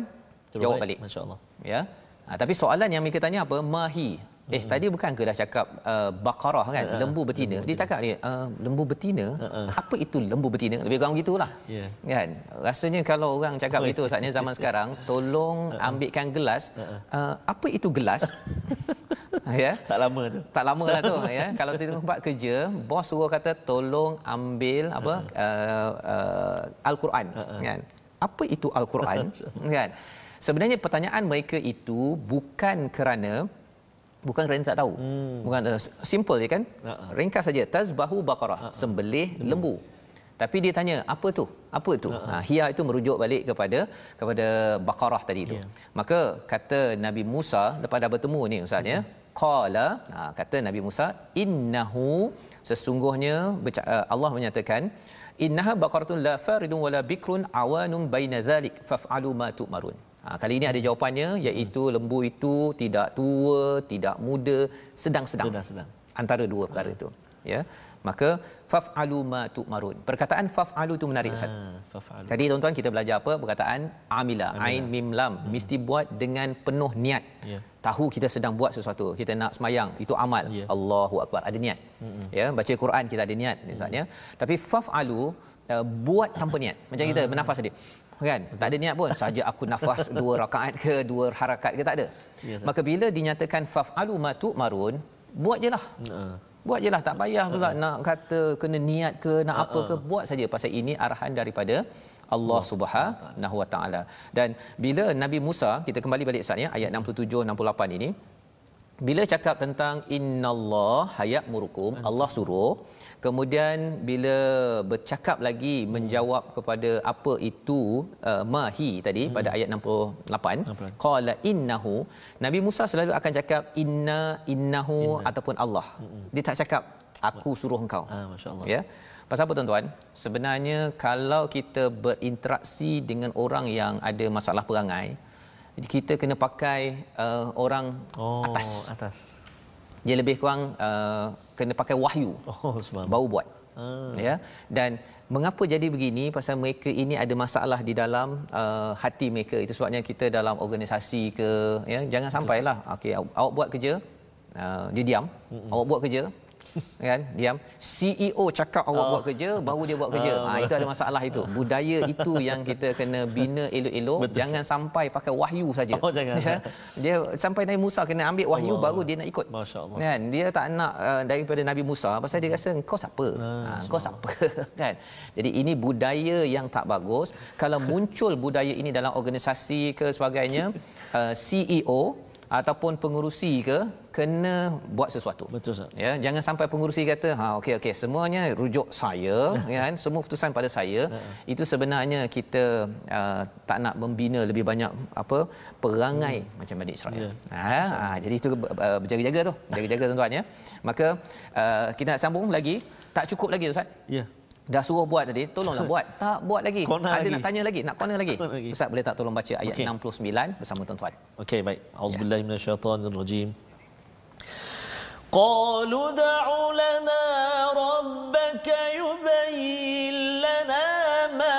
Terbaik. jawab balik. Masya Allah. ya. Ha, tapi soalan yang mereka tanya apa? Mahi Eh tadi bukan ke dah cakap uh, Baqarah kan lembu betina. Dia cakap dia uh, lembu betina. Apa itu lembu betina? Lebih kurang gitulah. Ya. Kan? Rasanya kalau orang cakap begitu saatnya zaman sekarang tolong ambilkan gelas. Uh, apa itu gelas? ya. Tak lama tu. Tak lama lah tu ya. Kalau di tempat kerja, bos suruh kata tolong ambil apa uh, uh, al-Quran kan. Apa itu al-Quran? kan. Sebenarnya pertanyaan mereka itu bukan kerana bukan kerana tak tahu. Hmm. Bukan uh, simple je kan? Ha-ha. Ringkas saja tazbahu baqarah, sembelih lembu. Tapi dia tanya, apa tu? Apa tu? Ha, hia itu merujuk balik kepada kepada Baqarah tadi tu. Ya. Maka kata Nabi Musa lepas dah bertemu ni ustaz ya. Qala, ha, kata Nabi Musa, innahu sesungguhnya uh, Allah menyatakan innaha baqaratun la faridun wala bikrun awanun baina dhalik faf'alu ma tu'marun. Ha, kali ini ada jawapannya iaitu lembu itu tidak tua, tidak muda, sedang-sedang. Sedang-sedang. Antara dua perkara itu. Ya. Maka faf'alu ma tu'marun. Perkataan faf'alu itu menarik Ustaz. Ah, fafa'al. Tadi tuan-tuan kita belajar apa? Perkataan amila, ain mim lam. Mesti buat dengan penuh niat. Ya. Tahu kita sedang buat sesuatu. Kita nak semayang, itu amal. Ya. Allahu akbar, ada niat. Ya, baca Quran kita ada niat misalnya. Tapi faf'alu uh, buat tanpa niat. Macam kita bernafas tadi. Kan? Tak ada niat pun. Saja aku nafas dua rakaat ke, dua harakat ke tak ada. Ya, Ustaz. Maka bila dinyatakan faf'alu ma tu'marun, buat je lah. Ah. Buat je lah tak payah pula nak kata kena niat ke nak apa ke buat saja pasal ini arahan daripada Allah Subhanahu Wa Taala. Dan bila Nabi Musa kita kembali balik Ustaz ya ayat 67 68 ini bila cakap tentang innallah hayat murukum Allah suruh kemudian bila bercakap lagi menjawab kepada apa itu uh, mahi tadi pada ayat 68 qala innahu Nabi Musa selalu akan cakap inna innahu ataupun Allah. Dia tak cakap aku suruh engkau. Ah, Masya Allah. ya. Pasal apa tuan-tuan? Sebenarnya kalau kita berinteraksi dengan orang yang ada masalah perangai kita kena pakai uh, orang Oh, atas. atas. Dia lebih kurang uh, kena pakai wahyu. Oh, baru buat. Ah. ya. Dan mengapa jadi begini? Pasal mereka ini ada masalah di dalam uh, hati mereka. Itu sebabnya kita dalam organisasi ke ya. Jangan sampailah. okey aw- awak buat kerja uh, dia diam. Mm-mm. awak buat kerja kan? Diam. CEO cakap awak Oh. buat kerja baru dia buat kerja. Ha itu ada masalah itu. budaya itu yang kita kena bina elok-elok. Betul, jangan sampai pakai wahyu saja. Oh, jangan. ya. Dia sampai Nabi Musa kena ambil wahyu Allah. baru dia nak ikut. Masya Allah. kan? Dia tak nak uh, daripada Nabi Musa pasal dia rasa kau siapa? Ah, ha, kau siapa? Kan? Jadi ini budaya yang tak bagus. Kalau muncul budaya ini dalam organisasi ke sebagainya uh, CEO ataupun pengurusi ke kena buat sesuatu. Betul, Ustaz. ya jangan sampai pengurusi kata ha okey okey semuanya rujuk saya ya kan? Semua keputusan pada saya. Itu sebenarnya kita uh, tak nak membina lebih banyak apa perangai macam Bani Israel. Ya. ha, ha jadi itu uh, berjaga-jaga tu jaga-jaga tuan-tuan ya. Maka uh, kita nak sambung lagi. Tak cukup lagi ustaz? Ya dah suruh buat tadi tolonglah buat tak buat lagi Corner ada lagi. nak tanya lagi nak corner lagi Corner lagi. ustaz boleh tak tolong baca ayat Okey. 69 bersama tuan-tuan Okey, baik. Auzubillahi minasyaitonirrajim. قالوا ادع لنا ربك يبين لنا ما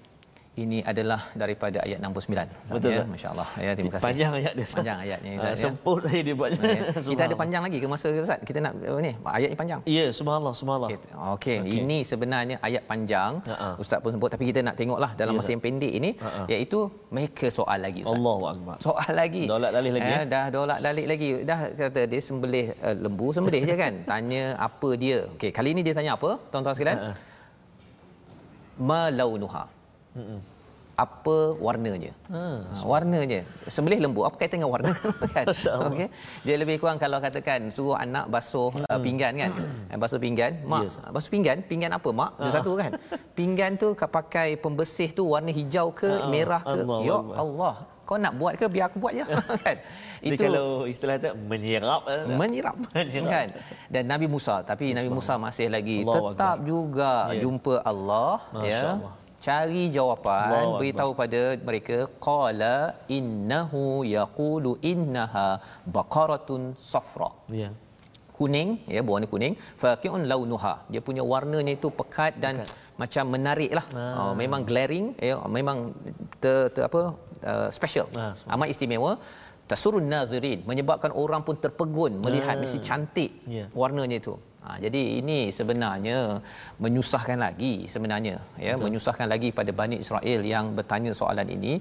Ini adalah daripada ayat 69. Betul, ya, masya-Allah. Ya, terima kasih. Panjang ayat dia. Panjang ayatnya. Uh, ya. semput saya dia. Ya. Kita ada panjang lagi ke masa Ustaz? Kita nak oh, ni ayat ni panjang. Ya, subhanallah, subhanallah. Okey, okay. okay. ini sebenarnya ayat panjang. Ha-ha. Ustaz pun sebut tapi kita nak tengoklah dalam Ya, masa yang pendek ini Ha-ha. iaitu mereka soal lagi Ustaz. Allahu akbar. Soal lagi. Dolak dalih lagi, Eh, eh? dah dolak dalik lagi. Dah kata dia sembelih uh, lembu, sembelih je kan. Tanya apa dia. Okey, kali ini dia tanya apa? Tuan-tuan sekalian. Ha-ha. Ma Apa warnanya? Ha, warnanya. Sembelih lembu apa kaitan dengan warna kan? Allah. Okey. Dia lebih kurang kalau katakan suruh anak basuh uh, pinggan kan. Eh, basuh pinggan. Mak, Yes. basuh pinggan, pinggan apa mak? Dia satu kan. Pinggan tu kau pakai pembersih tu warna hijau ke, Ah, merah ke? Allah ya Allah. Allah. Kau nak buat ke biar aku buat je kan. Dia kalau istilah tu menyerap menyirap Menyirap. kan dan Nabi Musa tapi Nabi Musa masih lagi Allahu tetap Akbar. juga Ya. jumpa Allah Masya ya Allah. Cari jawapan Allahu beritahu pada mereka qala innahu yaqulu innaha baqaratun safra. Ya. kuning ya berwarna kuning. Faqiun launuha. Dia punya warnanya itu pekat dan macam menarik lah Ah. oh, memang glaring ya memang ter, ter apa uh, special. Ah, amat istimewa. Tasurun nazirin menyebabkan orang pun terpegun melihat Ah. mesti cantik Ya. warnanya itu ha, jadi ini sebenarnya menyusahkan lagi sebenarnya ya Betul. menyusahkan lagi pada Bani Israel yang bertanya soalan ini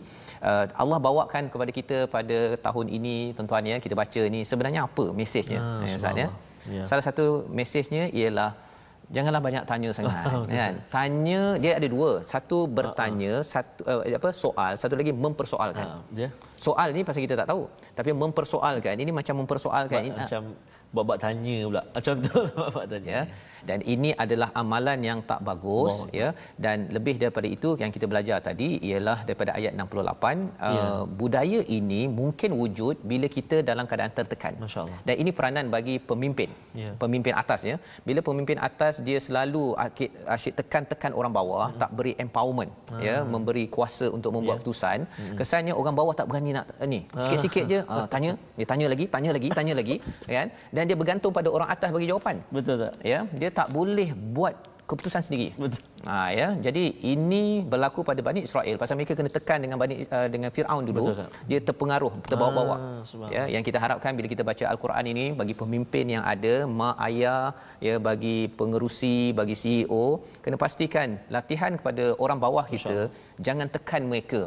uh, Allah bawakan kepada kita pada tahun ini tuan-tuan ya kita baca ni sebenarnya apa mesejnya Ah, ya Ustaz ya. Ya. Salah satu mesejnya ialah janganlah banyak tanya sangat kan. Tanya dia ada dua. Satu bertanya, satu uh, apa soal, satu lagi mempersoalkan. Dia Soal ni pasal kita tak tahu. Tapi mempersoalkan ini macam mempersoalkan ini macam buat-buat tanya pula. Contoh buat-buat tanya. ya dan ini adalah amalan yang tak bagus Allah. ya dan lebih daripada itu yang kita belajar tadi ialah daripada ayat 68 Ya. uh, budaya ini mungkin wujud bila kita dalam keadaan tertekan Masya-Allah. dan ini peranan bagi pemimpin Ya. pemimpin atas ya bila pemimpin atas dia selalu asyik, asyik tekan-tekan orang bawah Hmm. tak beri empowerment ya Ah. memberi kuasa untuk membuat Ya. keputusan Hmm. kesannya orang bawah tak berani nak uh, ni sikit-sikit je uh, tanya dia tanya lagi tanya lagi tanya lagi kan dan dia bergantung pada orang atas bagi jawapan Betul tak? ya dia tak boleh buat keputusan sendiri. Betul. ha ya. Jadi ini berlaku pada Bani Israel. Pasal mereka kena tekan dengan Bani uh, dengan Firaun dulu. Betul, dia terpengaruh terbawa-bawa. Ah, ya yang kita harapkan bila kita baca al-Quran ini bagi pemimpin yang ada mak ayah ya bagi pengerusi bagi CEO kena pastikan latihan kepada orang bawah kita jangan tekan mereka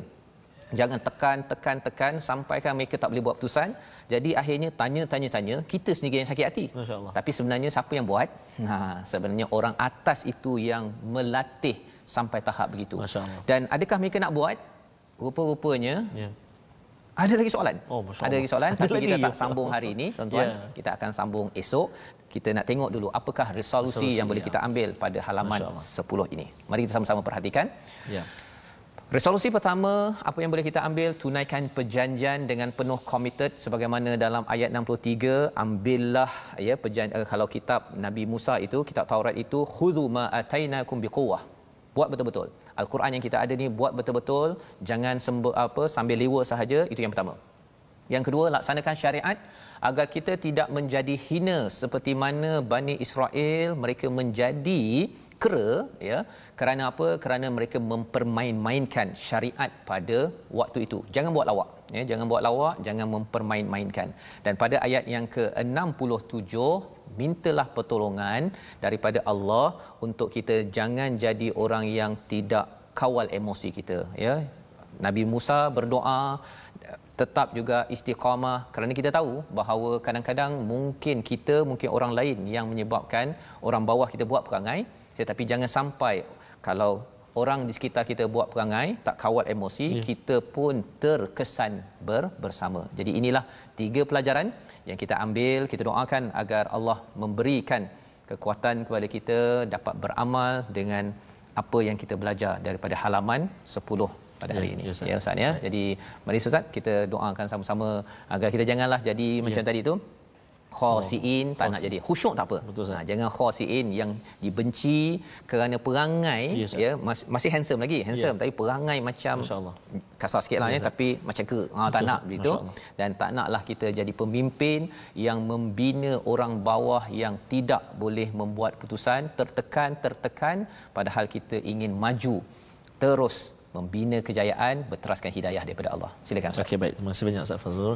jangan tekan tekan tekan sampaikan mereka tak boleh buat keputusan jadi akhirnya tanya tanya tanya kita sendiri yang sakit hati tapi sebenarnya siapa yang buat ha sebenarnya orang atas itu yang melatih sampai tahap begitu dan adakah mereka nak buat rupa-rupanya Ya. ada lagi soalan. Oh, ada lagi soalan Ada tapi lagi kita ya? tak sambung hari ini tuan-tuan. Ya. Kita akan sambung esok. Kita nak tengok dulu apakah resolusi, Resolusi, yang boleh ya. kita ambil pada halaman Masya 10 ini. Mari kita sama-sama perhatikan. Ya. Resolusi pertama, apa yang boleh kita ambil? Tunaikan perjanjian dengan penuh committed sebagaimana dalam ayat 63, ambillah ya perjan uh, kalau kitab Nabi Musa itu, kitab Taurat itu, khudhu ma atainakum biquwwah. Buat betul-betul. Al-Quran yang kita ada ni buat betul-betul, jangan sembe, apa sambil lewa sahaja, itu yang pertama. Yang kedua, laksanakan syariat agar kita tidak menjadi hina seperti mana Bani Israel mereka menjadi kera ya kerana apa? Kerana mereka mempermain-mainkan syariat pada waktu itu. Jangan buat lawak ya jangan buat lawak jangan mempermain-mainkan. Dan pada ayat yang ke-67 mintalah pertolongan daripada Allah untuk kita jangan jadi orang yang tidak kawal emosi kita ya. Nabi Musa berdoa tetap juga istiqamah kerana kita tahu bahawa kadang-kadang mungkin kita mungkin orang lain yang menyebabkan orang bawah kita buat perangai tetapi jangan sampai kalau orang di sekitar kita buat perangai tak kawal emosi ya. kita pun terkesan ber, bersama jadi inilah tiga pelajaran yang kita ambil kita doakan agar Allah memberikan kekuatan kepada kita dapat beramal dengan apa yang kita belajar daripada halaman 10 pada hari Ya, ini. ya, Ustaz. Ya Ustaz ya. Jadi mari Ustaz kita doakan sama-sama agar kita janganlah jadi macam tadi tu khosiin tak nak jadi. Khusyuk tak apa. Betul, ha, jangan khosiin yang dibenci kerana perangai Ya, Ustaz. ya masih, masih handsome lagi handsome. Ya. tapi perangai macam Masya-Allah. kasar sikit lah ya, tapi macam ke. Ha, tak nak begitu dan tak naklah kita jadi pemimpin yang membina orang bawah yang tidak boleh membuat putusan tertekan tertekan padahal kita ingin maju terus membina kejayaan berteraskan hidayah daripada Allah. Silakan Ustaz. Okey baik, terima kasih banyak Ustaz Fazrul.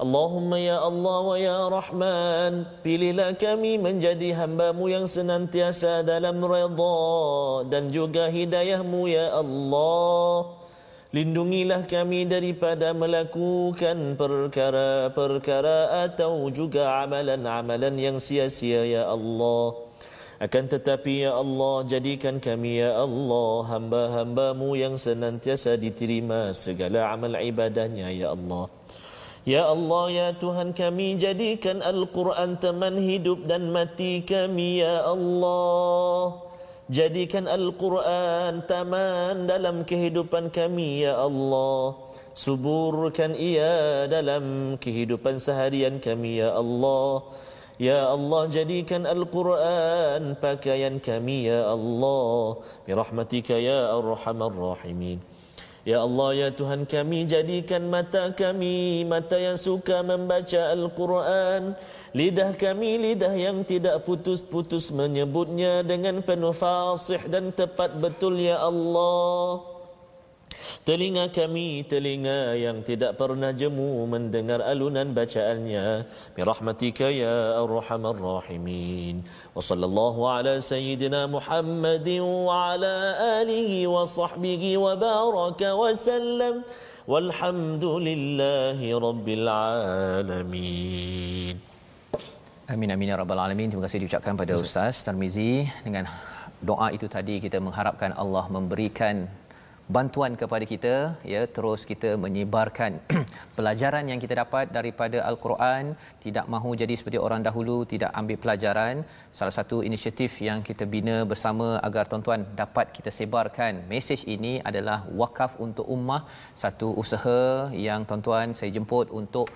Allahumma ya Allah wa ya Rahman Pilihlah kami menjadi hambamu yang senantiasa dalam redha Dan juga hidayahmu ya Allah Lindungilah kami daripada melakukan perkara-perkara Atau juga amalan-amalan yang sia-sia ya Allah akan tetapi ya Allah jadikan kami ya Allah hamba-hambamu yang senantiasa diterima segala amal ibadahnya ya Allah. Ya Allah ya Tuhan kami jadikan Al-Quran teman hidup dan mati kami ya Allah. Jadikan Al-Quran taman dalam kehidupan kami ya Allah. Suburkan ia dalam kehidupan seharian kami ya Allah. Ya Allah jadikan Al-Quran pakaian kami ya Allah. Birahmatika ya Arhamar Rahimin. Ya Allah ya Tuhan kami jadikan mata kami mata yang suka membaca Al-Quran. Lidah kami lidah yang tidak putus-putus menyebutnya dengan penuh fasih dan tepat betul ya Allah Telinga kami telinga yang tidak pernah jemu mendengar alunan bacaannya. Birahmatika ya arhamar rahimin. Wa sallallahu ala sayyidina Muhammadin wa ala alihi wa sahbihi wa baraka wa sallam. Walhamdulillahi rabbil alamin. Amin amin ya rabbal alamin. Terima kasih diucapkan pada Ustaz Tarmizi. Dengan doa itu tadi kita mengharapkan Allah memberikan bantuan kepada kita ya terus kita menyebarkan pelajaran yang kita dapat daripada al-Quran. Tidak mahu jadi seperti orang dahulu tidak ambil pelajaran. Salah satu inisiatif yang kita bina bersama agar tuan-tuan dapat kita sebarkan mesej ini adalah wakaf untuk ummah. Satu usaha yang tuan-tuan saya jemput untuk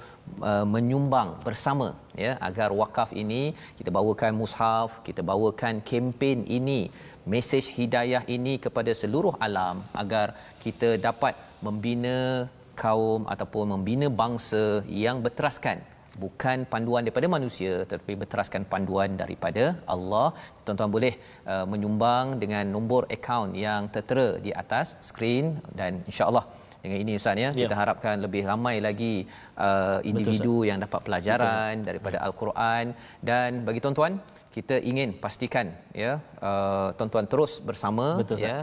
uh, menyumbang bersama ya agar wakaf ini kita bawakan mushaf kita bawakan kempen ini mesej hidayah ini kepada seluruh alam agar kita dapat membina kaum ataupun membina bangsa yang berteraskan bukan panduan daripada manusia tetapi berteraskan panduan daripada Allah. Tuan-tuan boleh uh, menyumbang dengan nombor akaun yang tertera di atas skrin dan insya-Allah dengan ini Ustaz ya, Ya. kita harapkan lebih ramai lagi uh, individu yang dapat pelajaran Betul. daripada al-Quran dan bagi tuan-tuan kita ingin pastikan ya uh, tuan-tuan terus bersama Betul, ya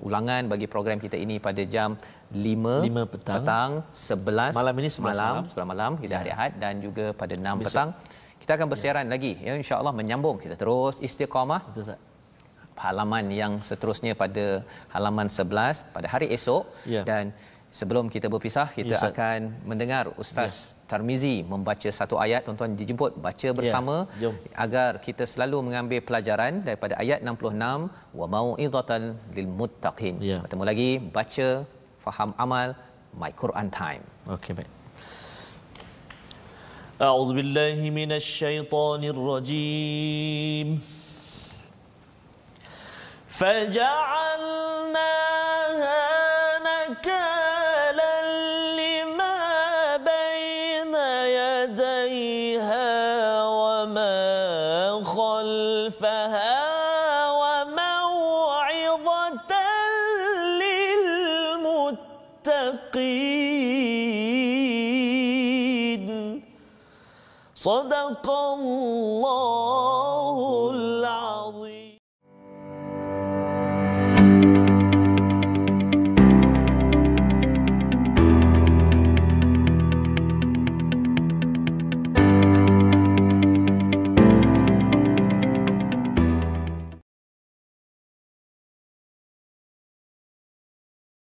ulangan bagi program kita ini pada jam 5, Lima petang. petang 11 Malam ini 11 malam malam. 11 malam kita hari Ahad dan juga pada 6 Besok. petang kita akan bersiaran lagi ya insya-Allah menyambung kita terus istiqamah Betul Ustaz. halaman yang seterusnya pada halaman 11 pada hari esok Ya. dan sebelum kita berpisah kita Ya, Ustaz. akan mendengar Ustaz Tarmizi membaca satu ayat tuan-tuan dijemput baca bersama Ya, jom. agar kita selalu mengambil pelajaran daripada ayat 66 wa mau'izatan lil muttaqin. Ya. Bertemu lagi baca faham amal my Quran time. Okey baik. أعوذ بالله من الشيطان الرجيم فجعلناها نكالا